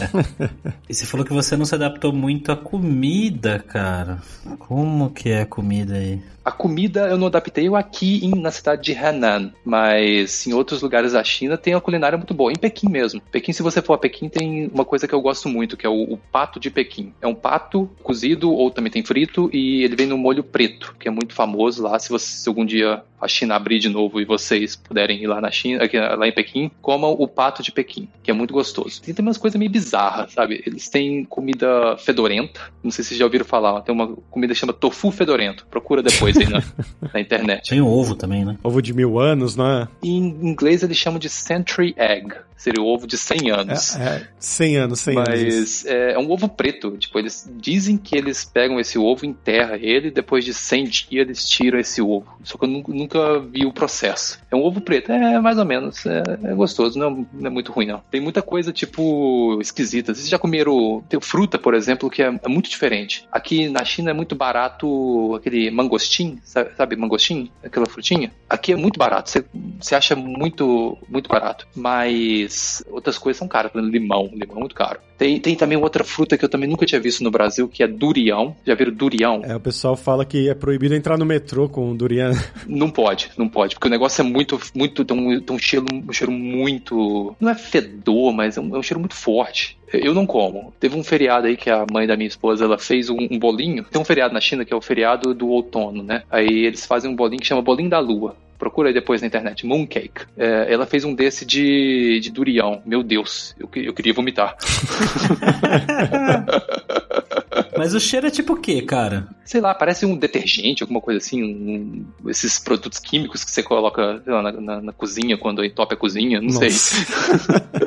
Speaker 1: e você falou que você não se adaptou muito à comida, cara. Como que é a comida aí?
Speaker 3: A comida eu não adaptei aqui em, na cidade de Henan, mas em outros lugares da China tem a culinária muito boa. Em Pequim mesmo. Pequim, se você for a Pequim, tem uma coisa que eu gosto muito, que é o, o pato de Pequim. É um pato cozido ou também tem frito e ele vem no molho preto, que é muito famoso lá. Se, você, se algum dia a China abrir de novo e vocês puderem ir lá na China, aqui, lá em Pequim, comam o pato de Pequim, que é muito gostoso. Tem também umas coisas meio bizarras, sabe? Eles têm comida fedorenta. Não sei se vocês já ouviram falar. Tem uma comida que chama tofu fedorento. Procura depois aí na, na internet.
Speaker 1: Tem o ovo também, né?
Speaker 2: Ovo de mil anos, né?
Speaker 3: Em inglês eles chamam de century egg. Seria o ovo de 100 anos.
Speaker 2: É, é 100 anos, 100
Speaker 3: Mas
Speaker 2: anos.
Speaker 3: Mas é, é, um ovo preto. Tipo, eles dizem que eles pegam esse ovo, enterram ele, e depois de 100 dias eles tiram esse ovo. Só que eu nunca vi o processo. É um ovo preto. É mais ou menos. É, é gostoso. Não, não, é muito ruim, não. Tem muita coisa, tipo, esquisita. Vocês já comeram. Tem fruta, por exemplo, que é, é muito diferente. Aqui na China é muito barato aquele mangostim, sabe, sabe mangostim? Aquela frutinha. Aqui é muito barato. Você, você acha muito, muito barato. Mas outras coisas são caras. Por exemplo, limão. Limão é muito caro. Tem, tem também outra fruta que eu também nunca tinha visto no Brasil, que é durião. Já viram durião?
Speaker 2: É, o pessoal fala que é proibido entrar no metrô com durian.
Speaker 3: Não pode, não pode. Porque o negócio é muito, muito, tem um, tem um cheiro, um cheiro muito. Não é fedor, mas é um, é um cheiro muito forte. Eu não como. Teve um feriado aí que a mãe da minha esposa ela fez um, um, bolinho. Tem um feriado na China que é o feriado do outono, né? Aí eles fazem um bolinho que chama bolinho da lua. Procura aí depois na internet, Mooncake. É, ela fez um desse de, de durião. Meu Deus, eu, eu queria vomitar.
Speaker 1: Mas o cheiro é tipo o quê, cara?
Speaker 3: Sei lá, parece um detergente, alguma coisa assim. Um, esses produtos químicos que você coloca lá, na, na, na, cozinha quando entope a cozinha, não Nossa. sei.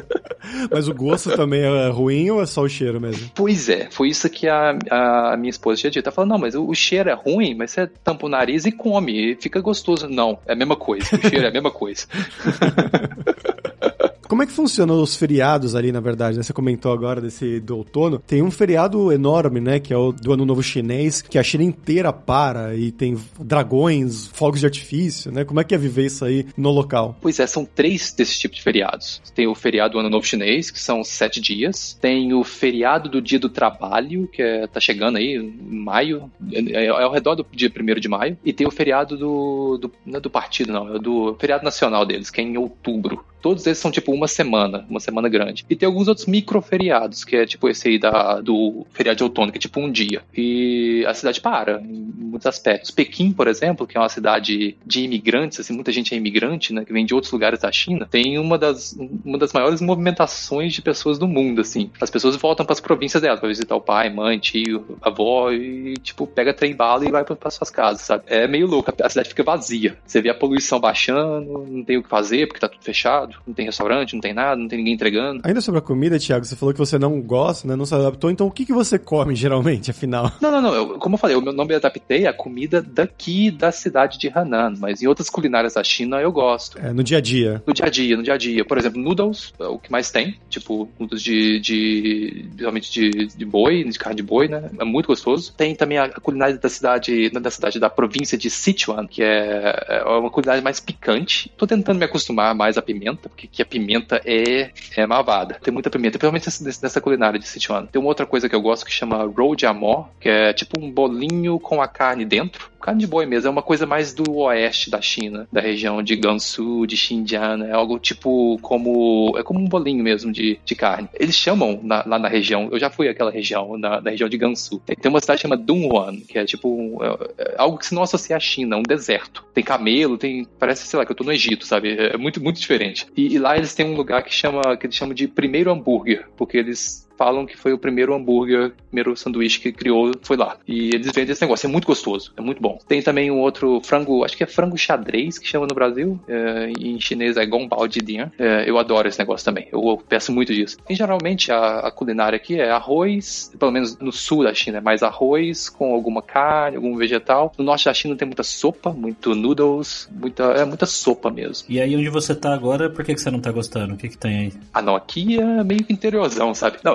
Speaker 2: Mas o gosto também é ruim ou é só o cheiro mesmo?
Speaker 3: Pois é, foi isso que a, a minha esposa tinha dito. Ela falou: não, mas o, o cheiro é ruim, mas você tampa o nariz e come, e fica gostoso. Não, é a mesma coisa. O cheiro é a mesma coisa.
Speaker 2: Como é que funcionam os feriados ali, na verdade? Né? Você comentou agora desse do outono. Tem um feriado enorme, né? Que é o do Ano Novo Chinês, que a China inteira para e tem dragões, fogos de artifício, né? Como é que é viver isso aí no local?
Speaker 3: Pois é, são três desses tipos de feriados. Tem o feriado do Ano Novo Chinês, que são sete dias. Tem o feriado do Dia do Trabalho, que é, tá chegando aí em maio, é, é ao redor do dia 1 de maio. E tem o feriado do, do. Não é do partido, não, é do feriado nacional deles, que é em outubro. Todos eles são tipo uma semana, uma semana grande. E tem alguns outros micro feriados, que é tipo esse aí da, do feriado de outono, que é tipo um dia. E a cidade para, em muitos aspectos. Pequim, por exemplo, que é uma cidade de imigrantes, assim, muita gente é imigrante, né, que vem de outros lugares da China, tem uma das, uma das maiores movimentações de pessoas do mundo, assim. As pessoas voltam para as províncias delas, para visitar o pai, mãe, tio, avó, e, tipo, pega trem bala e vai para suas casas, sabe? É meio louco, a cidade fica vazia. Você vê a poluição baixando, não tem o que fazer, porque tá tudo fechado não tem restaurante, não tem nada, não tem ninguém entregando.
Speaker 2: Ainda sobre a comida, Thiago, você falou que você não gosta, né? Não se adaptou, então o que, que você come geralmente, afinal?
Speaker 3: Não, não, não. Eu, como eu falei, o meu nome é adaptei a comida daqui da cidade de Hanan, mas em outras culinárias da China eu gosto.
Speaker 2: É, no dia a dia.
Speaker 3: No dia a dia, no dia a dia. Por exemplo, noodles é o que mais tem, tipo, noodles de, de realmente de, de boi, de carne de boi, né? É muito gostoso. Tem também a culinária da cidade, da cidade da província de Sichuan, que é, é uma culinária mais picante. Tô tentando me acostumar mais à pimenta, porque que a pimenta é, é malvada. Tem muita pimenta, principalmente nessa culinária de Sichuan. Tem uma outra coisa que eu gosto que chama roll de amor, que é tipo um bolinho com a carne dentro carne de boi mesmo. É uma coisa mais do oeste da China, da região de Gansu, de Xinjiang. É algo tipo como. É como um bolinho mesmo de, de carne. Eles chamam na, lá na região. Eu já fui àquela região, na, na região de Gansu. Tem, tem uma cidade chamada Dunhuan, que é tipo é, é algo que se não associa à China, um deserto. Tem camelo, tem. Parece, sei lá, que eu tô no Egito, sabe? É muito, muito diferente. E, e lá eles têm um lugar que chama que eles chamam de primeiro hambúrguer, porque eles falam que foi o primeiro hambúrguer, primeiro sanduíche que criou, foi lá. E eles vendem esse negócio, é muito gostoso, é muito bom. Tem também um outro frango, acho que é frango xadrez, que chama no Brasil, é, em chinês é gongbao jidian. É, eu adoro esse negócio também, eu peço muito disso. E geralmente a, a, culinária aqui é arroz, pelo menos no sul da China, é mais arroz com alguma carne, algum vegetal. No norte da China tem muita sopa, muito noodles, muita, é muita sopa mesmo.
Speaker 1: E aí onde você tá agora, por que, que você não tá gostando? O que que tem aí?
Speaker 3: Ah não, aqui é meio que interiorzão, sabe? Não,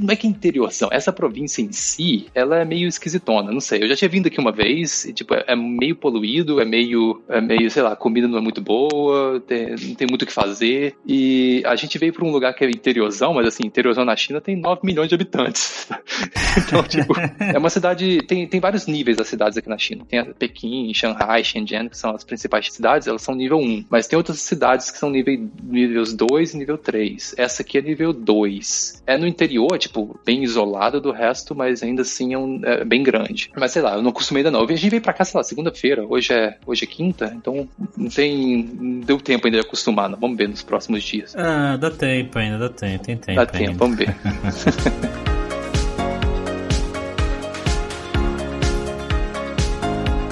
Speaker 3: não é que interiorzão, essa província em si, ela é meio esquisitona, não sei. Eu já tinha vindo aqui uma vez e, tipo, é meio poluído, é meio, é meio, sei lá, a comida não é muito boa, tem, não tem muito o que fazer. E a gente veio para um lugar que é interiorzão, mas assim, interiorzão na China tem 9 milhões de habitantes. então, tipo, é uma cidade, tem, tem vários níveis das cidades aqui na China. Tem Pequim, Shanghai, Shenzhen, que são as principais cidades, elas são nível 1. Mas tem outras cidades que são nível, níveis 2 e nível 3. Essa aqui é nível 2. É no interior, tipo, bem isolado do resto, mas ainda assim é, um, é, bem grande. Mas sei lá, eu não acostumei ainda não. A gente veio pra cá, sei lá, segunda-feira, hoje é, hoje é quinta, então não tem. Não deu tempo ainda de acostumar, não. vamos ver nos próximos dias.
Speaker 1: Ah, dá tempo ainda, dá tempo, tem tempo.
Speaker 3: Dá tempo,
Speaker 1: ainda.
Speaker 3: vamos ver.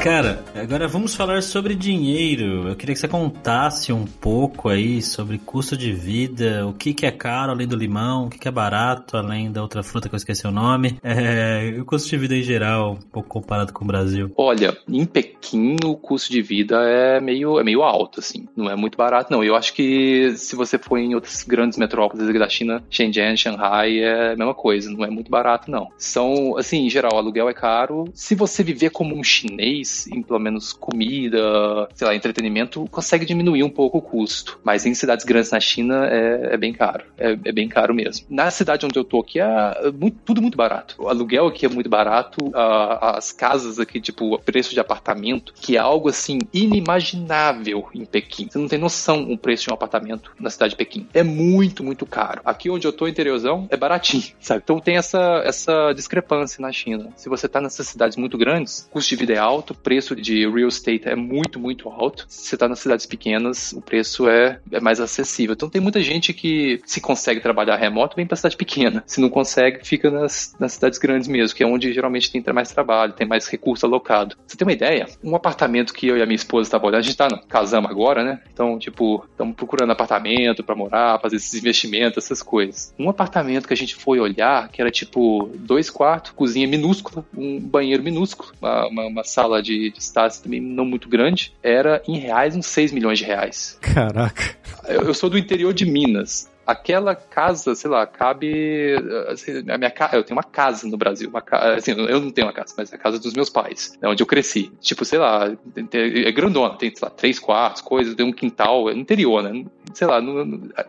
Speaker 1: Cara, agora vamos falar sobre dinheiro. Eu queria que você contasse um pouco aí sobre custo de vida, o que, que é caro além do limão, o que, que é barato além da outra fruta que eu esqueci o nome, é, o custo de vida em geral, um pouco comparado com o Brasil.
Speaker 3: Olha, em Pequim o custo de vida é meio, é meio alto, assim, não é muito barato, não. Eu acho que se você for em outras grandes metrópoles da China, Shenzhen, Shanghai, é a mesma coisa, não é muito barato, não. São, assim, em geral, o aluguel é caro. Se você viver como um chinês, em pelo menos comida, sei lá, entretenimento, consegue diminuir um pouco o custo. Mas em cidades grandes na China é, é bem caro. É, é, bem caro mesmo. Na cidade onde eu tô aqui é muito, tudo muito barato. O aluguel aqui é muito barato. as casas aqui, tipo, o preço de apartamento, que é algo assim inimaginável em Pequim. Você não tem noção o preço de um apartamento na cidade de Pequim. É muito, muito caro. Aqui onde eu tô, interiorzão, é baratinho, sabe? Então tem essa, essa discrepância na China. Se você tá nessas cidades muito grandes, custo de vida é alto, preço de real estate é muito, muito alto. Se você está nas cidades pequenas, o preço é, é mais acessível. Então tem muita gente que, se consegue trabalhar remoto, vem para cidade pequena. Se não consegue, fica nas, nas cidades grandes mesmo, que é onde geralmente tem mais trabalho, tem mais recurso alocado. Você tem uma ideia? Um apartamento que eu e a minha esposa estavam olhando, a gente tá, casamos agora, né? Então, tipo, estamos procurando apartamento para morar, fazer esses investimentos, essas coisas. Um apartamento que a gente foi olhar, que era tipo dois quartos, cozinha minúscula, um banheiro minúsculo, uma, uma, uma sala de de, de também não muito grande, era em reais uns 6 milhões de reais.
Speaker 2: Caraca.
Speaker 3: Eu, eu sou do interior de Minas aquela casa, sei lá, cabe. Assim, a minha casa, eu tenho uma casa no Brasil, uma assim, eu não tenho uma casa, mas é a casa dos meus pais, né, onde eu cresci. Tipo, sei lá, é grandona, tem, sei lá, três quartos, coisas, tem um quintal, é interior, né? Sei lá,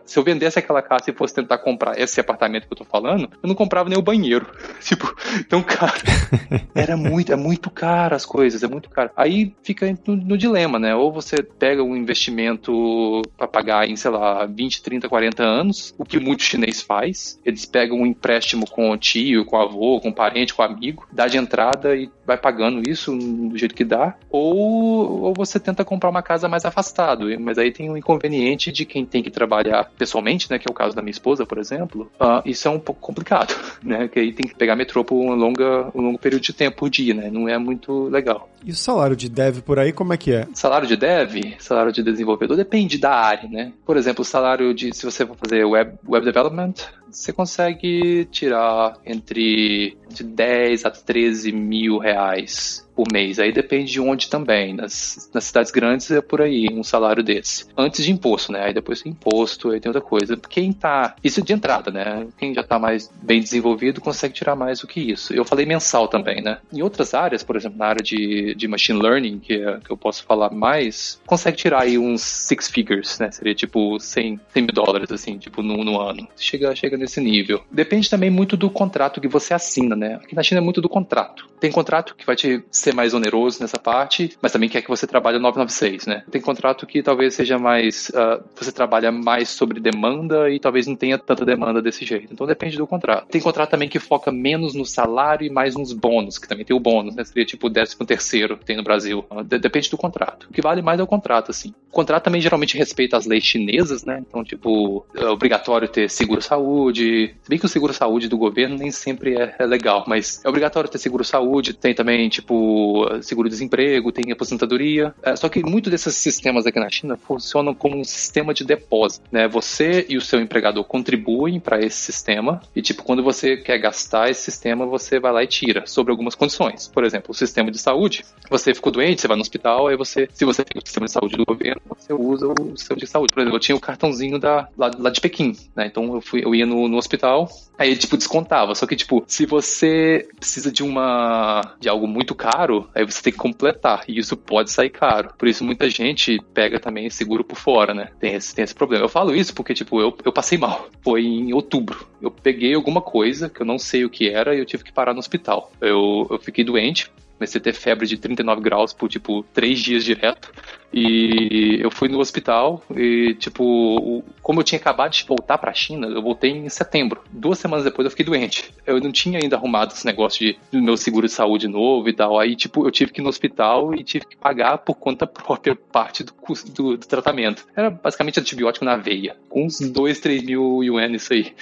Speaker 3: se eu vendesse aquela casa e fosse tentar comprar esse apartamento que eu tô falando, eu não comprava nem o banheiro. tipo, tão caro. Era muito, é muito caro as coisas, é muito caro. Aí fica no, no dilema, né? Ou você pega um investimento para pagar em, sei lá, 20, 30, 40 anos anos, o que muito chinês faz. Eles pegam um empréstimo com o tio, com o avô, com o parente, com o amigo, dá de entrada e vai pagando isso do jeito que dá. Ou, ou você tenta comprar uma casa mais afastado. Mas aí tem o um inconveniente de quem tem que trabalhar pessoalmente, né? Que é o caso da minha esposa, por exemplo. Uh, isso é um pouco complicado, né? Que aí tem que pegar metrô por um, longa, um longo período de tempo por dia, né? Não é muito legal.
Speaker 2: E o salário de dev por aí, como é que é?
Speaker 3: Salário de dev, salário de desenvolvedor, depende da área, né? Por exemplo, o salário de, se você for fazer web, web development, você consegue tirar entre de 10 a 13 mil reais por mês. Aí depende de onde também. Nas, nas cidades grandes é por aí, um salário desse. Antes de imposto, né? Aí depois tem imposto, aí tem outra coisa. Quem tá. Isso de entrada, né? Quem já tá mais bem desenvolvido consegue tirar mais do que isso. Eu falei mensal também, né? Em outras áreas, por exemplo, na área de, de machine learning, que, é, que eu posso falar mais, consegue tirar aí uns six figures, né? Seria tipo 100, 100 mil dólares, assim, tipo, no, no ano. Chega, chega nesse nível. Depende também muito do contrato que você assina, né? Aqui na China é muito do contrato. Tem contrato que vai te ser mais oneroso nessa parte, mas também quer que você trabalhe 996, né? Tem contrato que talvez seja mais. Uh, você trabalha mais sobre demanda e talvez não tenha tanta demanda desse jeito. Então depende do contrato. Tem contrato também que foca menos no salário e mais nos bônus, que também tem o bônus, né? Seria tipo o décimo terceiro que tem no Brasil. Uh, depende do contrato. O que vale mais é o contrato, assim. O contrato também geralmente respeita as leis chinesas, né? Então, tipo, é obrigatório ter seguro-saúde. Se bem que o seguro-saúde do governo nem sempre é, é legal, mas é obrigatório ter seguro-saúde. Tem também, tipo, seguro-desemprego, tem aposentadoria. É, só que muitos desses sistemas aqui na China funcionam como um sistema de depósito, né? Você e o seu empregador contribuem para esse sistema e, tipo, quando você quer gastar esse sistema, você vai lá e tira, sobre algumas condições. Por exemplo, o sistema de saúde, você ficou doente, você vai no hospital, aí você, se você tem o sistema de saúde do governo, você usa o sistema de saúde. Por exemplo, eu tinha o cartãozinho da, lá, lá de Pequim, né? Então eu, fui, eu ia no, no hospital, aí tipo, descontava. Só que, tipo, se você precisa de uma. de algo muito caro, aí você tem que completar. E isso pode sair caro. Por isso muita gente pega também seguro por fora, né? Tem esse, tem esse problema. Eu falo isso porque, tipo, eu, eu passei mal. Foi em outubro. Eu peguei alguma coisa que eu não sei o que era e eu tive que parar no hospital. Eu, eu fiquei doente, comecei a ter febre de 39 graus por, tipo, três dias direto. E eu fui no hospital e, tipo, como eu tinha acabado de voltar pra China, eu voltei em setembro. Duas semanas depois eu fiquei doente. Eu não tinha ainda arrumado esse negócio de, do meu seguro de saúde novo e tal. Aí, tipo, eu tive que ir no hospital e tive que pagar por conta própria parte do custo do, do tratamento. Era basicamente antibiótico na veia. Uns 2, 3 mil yuan isso aí.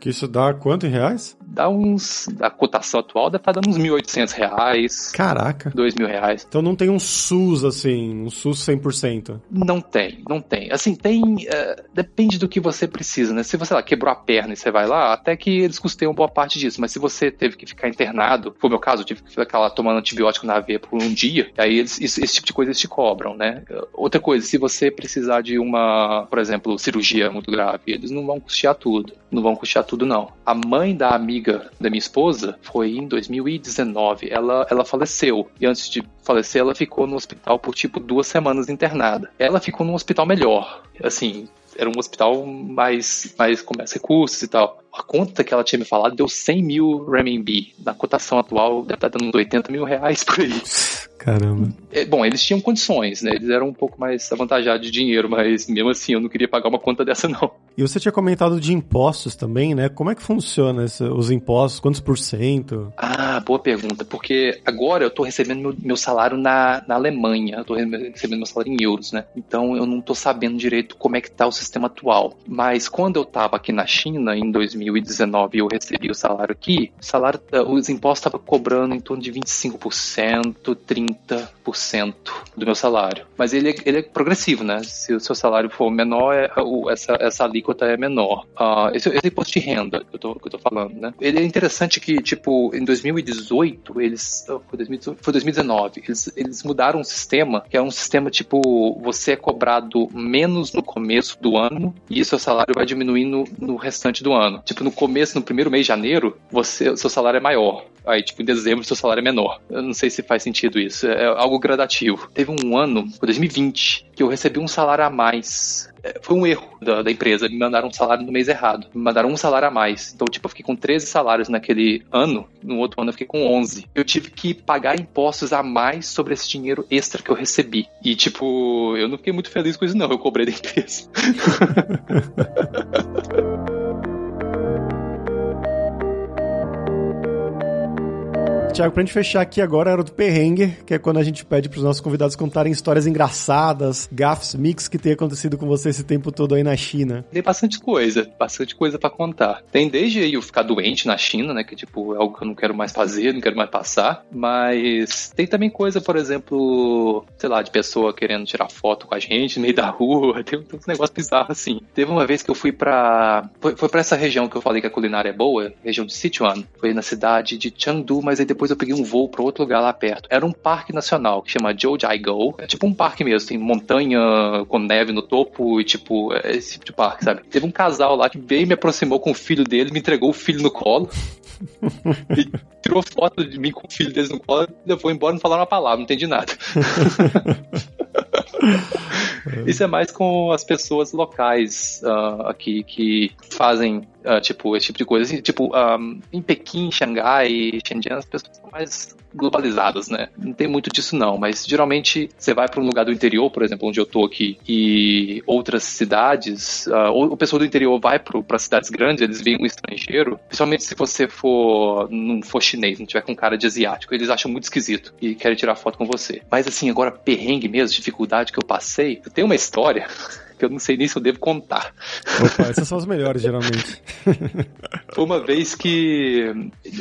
Speaker 2: Que isso dá quanto em reais?
Speaker 3: Dá uns. A cotação atual deve estar tá dando uns 1.800 reais.
Speaker 2: Caraca.
Speaker 3: 2 mil reais.
Speaker 2: Então não tem um SUS assim um SUS 100%?
Speaker 3: Não tem, não tem. Assim, tem. Uh, depende do que você precisa, né? Se você lá quebrou a perna e você vai lá, até que eles custeiam boa parte disso. Mas se você teve que ficar internado, foi o meu caso, eu tive que ficar lá tomando antibiótico na veia por um dia, aí eles, isso, esse tipo de coisa eles te cobram, né? Outra coisa, se você precisar de uma, por exemplo, cirurgia muito grave, eles não vão custear tudo. Não vão custear tudo, não. A mãe da amiga da minha esposa foi em 2019. Ela, ela faleceu. E antes de falecer, ela ficou no hospital por tipo duas semanas internada. Ela ficou num hospital melhor. Assim, era um hospital mais, mais com mais recursos e tal. A conta que ela tinha me falado deu 100 mil renminbi. Na cotação atual, deve estar dando 80 mil reais por aí.
Speaker 2: Caramba.
Speaker 3: É, bom, eles tinham condições, né? Eles eram um pouco mais avantajados de dinheiro, mas mesmo assim eu não queria pagar uma conta dessa, não.
Speaker 2: E você tinha comentado de impostos também, né? Como é que funciona esse, os impostos? Quantos por cento?
Speaker 3: Ah, boa pergunta. Porque agora eu tô recebendo meu, meu salário na, na Alemanha. Eu tô recebendo meu salário em euros, né? Então eu não tô sabendo direito como é que tá o sistema atual. Mas quando eu tava aqui na China, em 2019, eu recebi o salário aqui, salário, eh, os impostos estavam cobrando em torno de 25%, 30%. 30% do meu salário. Mas ele é, ele é progressivo, né? Se o seu salário for menor, é, o, essa, essa alíquota é menor. Uh, esse, esse imposto de renda que eu, tô, que eu tô falando, né? Ele é interessante que, tipo, em 2018, eles. Foi, 2018, foi 2019, eles, eles mudaram um sistema que é um sistema, tipo, você é cobrado menos no começo do ano e seu salário vai diminuindo no restante do ano. Tipo, no começo, no primeiro mês de janeiro, você, seu salário é maior. Aí, tipo, em dezembro, seu salário é menor. Eu não sei se faz sentido isso, é algo gradativo. Teve um ano, 2020, que eu recebi um salário a mais. É, foi um erro da, da, empresa, me mandaram um salário no mês errado. Me mandaram um salário a mais. Então, tipo, eu fiquei com 13 salários naquele ano, no outro ano eu fiquei com 11. Eu tive que pagar impostos a mais sobre esse dinheiro extra que eu recebi. E, tipo, eu não fiquei muito feliz com isso, não. Eu cobrei da empresa.
Speaker 2: Tiago, pra gente fechar aqui agora era do perrengue, que é quando a gente pede pros nossos convidados contarem histórias engraçadas, gafs, mix que tem acontecido com você esse tempo todo aí na China.
Speaker 3: Tem bastante coisa, bastante coisa para contar. Tem desde eu ficar doente na China, né, que tipo é algo que eu não quero mais fazer, não quero mais passar, mas tem também coisa, por exemplo, sei lá, de pessoa querendo tirar foto com a gente no meio da rua, tem, tem uns negócios bizarros assim. Teve uma vez que eu fui pra. Foi, foi pra essa região que eu falei que a culinária é boa, região de Sichuan. Foi na cidade de Chengdu, mas aí depois depois eu peguei um voo para outro lugar lá perto. Era um parque nacional que chama Zhoujiagou. É tipo um parque mesmo, tem montanha com neve no topo e tipo, é esse tipo de parque, sabe? Teve um casal lá que veio e me aproximou com o filho dele, me entregou o filho no colo. e tirou foto de mim com o filho deles no colo e levou embora não falaram uma palavra, não entendi nada. Isso é mais com as pessoas locais uh, aqui que fazem Uh, tipo, esse tipo de coisa. Assim, tipo, um, em Pequim, Xangai, Shenzhen, as pessoas são mais globalizadas, né? Não tem muito disso não, mas geralmente você vai para um lugar do interior, por exemplo, onde eu tô aqui, e outras cidades, uh, ou o pessoal do interior vai para cidades grandes, eles veem um estrangeiro, principalmente se você for não for chinês, não tiver com cara de asiático, eles acham muito esquisito e querem tirar foto com você. Mas assim, agora perrengue mesmo, dificuldade que eu passei, eu tenho uma história que eu não sei nem se eu devo contar.
Speaker 2: Opa, essas são as melhores, geralmente.
Speaker 3: Foi uma vez que.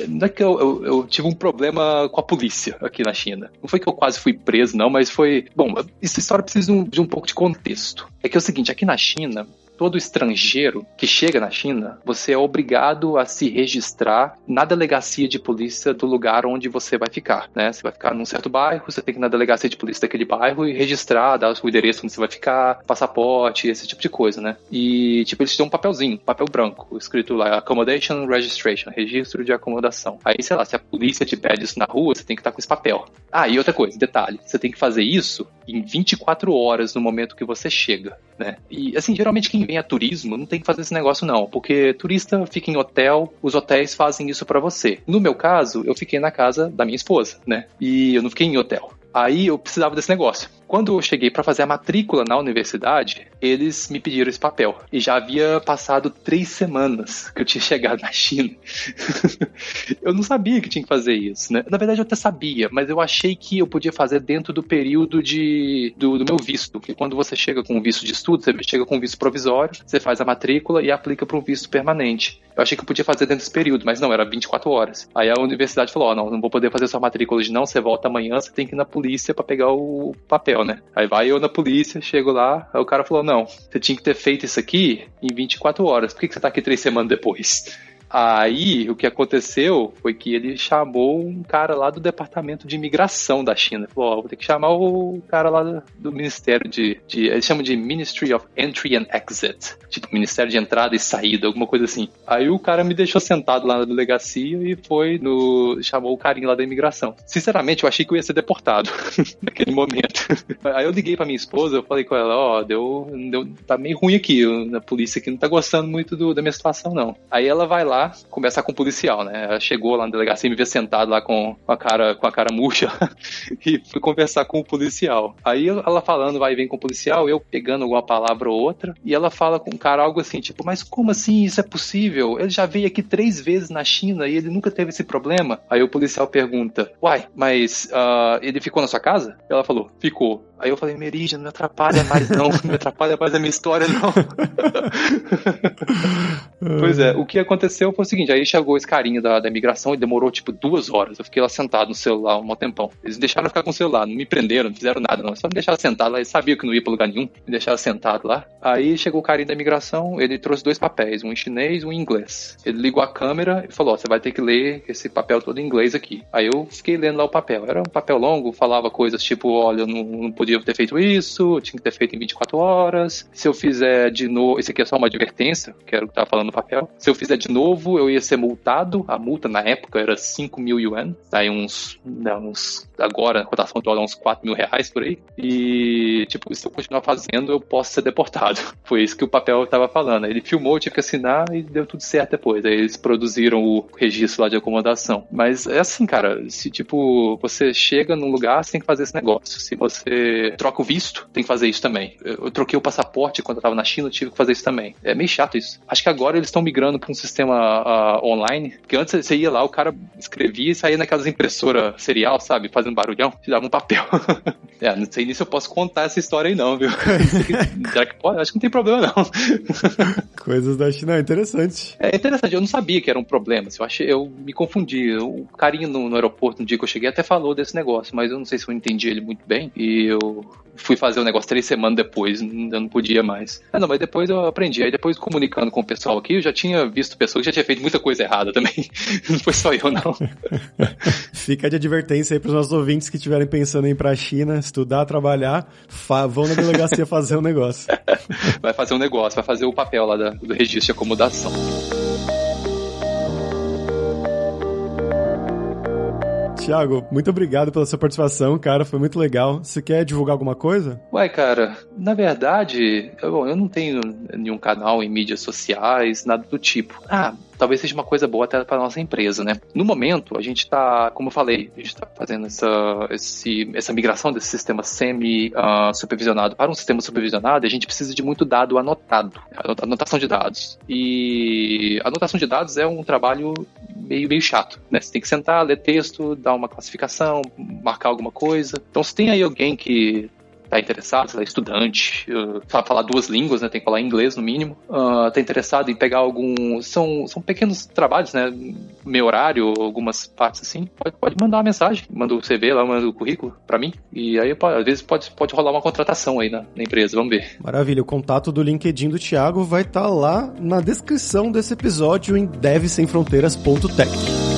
Speaker 3: Não é que eu, eu, eu, tive um problema com a polícia aqui na China. Não foi que eu quase fui preso, não, mas foi. Bom, essa história precisa de um, de um pouco de contexto. É que é o seguinte, aqui na China, todo estrangeiro que chega na China, você é obrigado a se registrar na delegacia de polícia do lugar onde você vai ficar, né? Você vai ficar num certo bairro, você tem que ir na delegacia de polícia daquele bairro e registrar, dar o endereço onde você vai ficar, passaporte, esse tipo de coisa, né? E, tipo, eles dão um papelzinho, papel branco, escrito lá, Accommodation Registration, registro de acomodação. Aí, sei lá, se a polícia te pede isso na rua, você tem que estar com esse papel. Ah, e outra coisa, detalhe, você tem que fazer isso em 24 horas no momento que você chega, né? E, assim, geralmente quem vem a turismo não tem que fazer esse negócio não, porque turista fica em hotel, os hotéis fazem isso para você. No meu caso, eu fiquei na casa da minha esposa, né? E eu não fiquei em hotel. Aí eu precisava desse negócio. Quando eu cheguei para fazer a matrícula na universidade, eles me pediram esse papel. E já havia passado três semanas que eu tinha chegado na China. eu não sabia que tinha que fazer isso, né? Na verdade, eu até sabia, mas eu achei que eu podia fazer dentro do período de, do, do meu visto. Porque quando você chega com um visto de estudo, você chega com um visto provisório, você faz a matrícula e aplica para um visto permanente. Eu achei que eu podia fazer dentro desse período, mas não, era 24 horas. Aí a universidade falou: Ó, oh, não, não vou poder fazer sua matrícula hoje, não. Você volta amanhã, você tem que ir na polícia para pegar o papel, né? Aí vai eu na polícia, chego lá, aí o cara falou: não, você tinha que ter feito isso aqui em 24 horas. Por que, que você tá aqui três semanas depois? Aí, o que aconteceu foi que ele chamou um cara lá do departamento de imigração da China. Falou, ó, vou ter que chamar o cara lá do Ministério de, de. Eles chamam de Ministry of Entry and Exit. Tipo, Ministério de Entrada e Saída, alguma coisa assim. Aí o cara me deixou sentado lá na delegacia e foi no. chamou o carinho lá da imigração. Sinceramente, eu achei que eu ia ser deportado naquele momento. Aí eu liguei pra minha esposa, eu falei com ela, ó, oh, deu, deu. tá meio ruim aqui, a polícia aqui não tá gostando muito do, da minha situação, não. Aí ela vai lá conversar com o policial, né? Ela chegou lá na delegacia e me vê sentado lá com a cara, com a cara murcha e fui conversar com o policial. Aí ela falando, vai e vem com o policial, eu pegando alguma palavra ou outra, e ela fala com o cara algo assim, tipo, mas como assim isso é possível? Ele já veio aqui três vezes na China e ele nunca teve esse problema. Aí o policial pergunta, uai, mas uh, ele ficou na sua casa? Ela falou, ficou. Aí eu falei, Meridian, não me atrapalha mais não, não me atrapalha mais a minha história não. pois é, o que aconteceu foi o seguinte, aí chegou esse carinha da, da imigração e demorou tipo duas horas, eu fiquei lá sentado no celular um tempão. Eles deixaram eu ficar com o celular, não me prenderam, não fizeram nada não, só me deixaram sentado lá, eles sabiam que não ia pra lugar nenhum, me deixaram sentado lá. Aí chegou o carinha da imigração, ele trouxe dois papéis, um em chinês e um em inglês. Ele ligou a câmera e falou, ó, você vai ter que ler esse papel todo em inglês aqui. Aí eu fiquei lendo lá o papel, era um papel longo, falava coisas tipo, olha, eu não, não podia podia ter feito isso, tinha que ter feito em 24 horas. Se eu fizer de novo, isso aqui é só uma advertência, que era o que tava falando no papel. Se eu fizer de novo, eu ia ser multado. A multa na época era 5 mil yuan, aí uns, não, uns agora a cotação dólar é uns 4 mil reais por aí. E, tipo, se eu continuar fazendo, eu posso ser deportado. Foi isso que o papel tava falando. Ele filmou, eu tive que assinar e deu tudo certo depois. Aí eles produziram o registro lá de acomodação. Mas é assim, cara, se tipo, você chega num lugar, você tem que fazer esse negócio. Se você troca o visto, tem que fazer isso também. Eu, troquei o passaporte quando eu tava na China, tive que fazer isso também. É meio chato isso. Acho que agora eles estão migrando para um sistema uh, online, porque antes você ia lá, o cara escrevia e saía naquelas impressoras serial, sabe? Fazendo barulhão, te dava um papel. é, não sei nem se eu posso contar essa história aí não, viu? Já que pode, acho que não tem problema não.
Speaker 2: Coisas da China, interessante.
Speaker 3: É interessante, eu não sabia que era um problema, eu achei, eu me confundi. O carinho no, no aeroporto no dia que eu cheguei até falou desse negócio, mas eu não sei se eu entendi ele muito bem e eu fui fazer o negócio três semanas depois, eu não podia mais. Ah, não, mas depois eu aprendi. Aí depois, comunicando com o pessoal aqui, eu já tinha visto pessoas que já tinha feito muita coisa errada também. não foi só eu, não.
Speaker 2: Fica de advertência aí para os nossos ouvintes que estiverem pensando em ir para a China, estudar, trabalhar, vão na delegacia fazer um negócio.
Speaker 3: vai fazer um negócio, vai fazer o papel lá do registro de acomodação.
Speaker 2: Tiago, muito obrigado pela sua participação, cara. Foi muito legal. Você quer divulgar alguma coisa?
Speaker 3: Uai, cara, na verdade, eu, eu não tenho nenhum canal em mídias sociais, nada do tipo. Ah, talvez seja uma coisa boa até para nossa empresa, né? No momento, a gente está, como eu falei, a gente está fazendo essa, esse, essa migração desse sistema semi-supervisionado uh, para um sistema supervisionado, e a gente precisa de muito dado anotado, anotação de dados. E anotação de dados é um trabalho meio, meio chato, né? Você tem que sentar, ler texto, dar uma classificação, marcar alguma coisa. Então, se tem aí alguém que está interessado, sei lá, estudante, uh, falar duas línguas, né, tem que falar inglês no mínimo, uh, tá interessado em pegar algum, são, são pequenos trabalhos, né, meu horário, algumas partes assim, pode, pode mandar uma mensagem, manda o CV lá, manda o currículo para mim, e aí às vezes pode, pode rolar uma contratação aí na, na empresa, vamos ver.
Speaker 2: Maravilha, o contato do LinkedIn do Thiago vai estar tá lá na descrição desse episódio em devsemfronteiras.tech.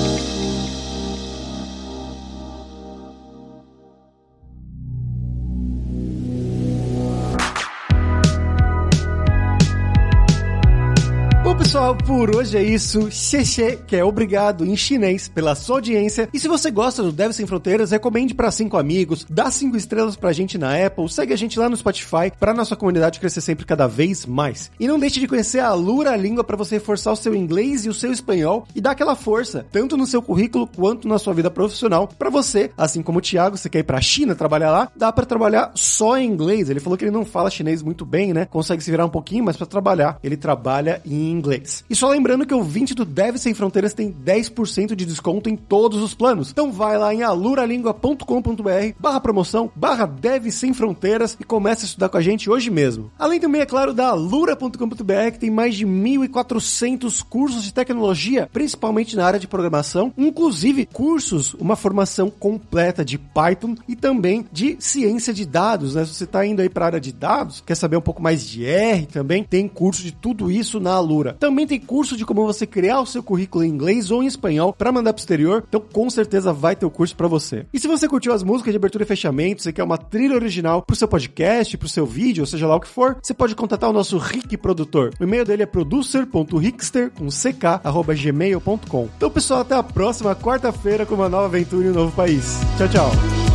Speaker 2: por hoje é isso. Xexê, que é obrigado em chinês pela sua audiência. E se você gosta do Deve Sem Fronteiras, recomende para cinco amigos, dá cinco estrelas pra gente na Apple, segue a gente lá no Spotify pra nossa comunidade crescer sempre cada vez mais. E não deixe de conhecer a Lura Língua para você reforçar o seu inglês e o seu espanhol e dar aquela força, tanto no seu currículo quanto na sua vida profissional. Para você, assim como o Thiago, você quer ir pra China trabalhar lá, dá para trabalhar só em inglês. Ele falou que ele não fala chinês muito bem, né? Consegue se virar um pouquinho, mas para trabalhar, ele trabalha em inglês. E só lembrando que o 20 do Deve Sem Fronteiras tem 10% de desconto em todos os planos. Então vai lá em aluralingua.com.br barra promoção, barra Deve Sem Fronteiras e comece a estudar com a gente hoje mesmo. Além também, é claro, da alura.com.br que tem mais de 1.400 cursos de tecnologia, principalmente na área de programação, inclusive cursos, uma formação completa de Python e também de ciência de dados, né? Se você está indo aí para a área de dados, quer saber um pouco mais de R também, tem curso de tudo isso na Alura. Também tem curso de como você criar o seu currículo em inglês ou em espanhol para mandar pro exterior. Então, com certeza vai ter o curso para você. E se você curtiu as músicas de abertura e fechamento, você quer uma trilha original pro seu podcast, pro seu vídeo, ou seja lá o que for, você pode contatar o nosso Rick produtor. O e-mail dele é producer.rickster com. Então, pessoal, até a próxima quarta-feira com uma nova aventura em um novo país. Tchau, tchau.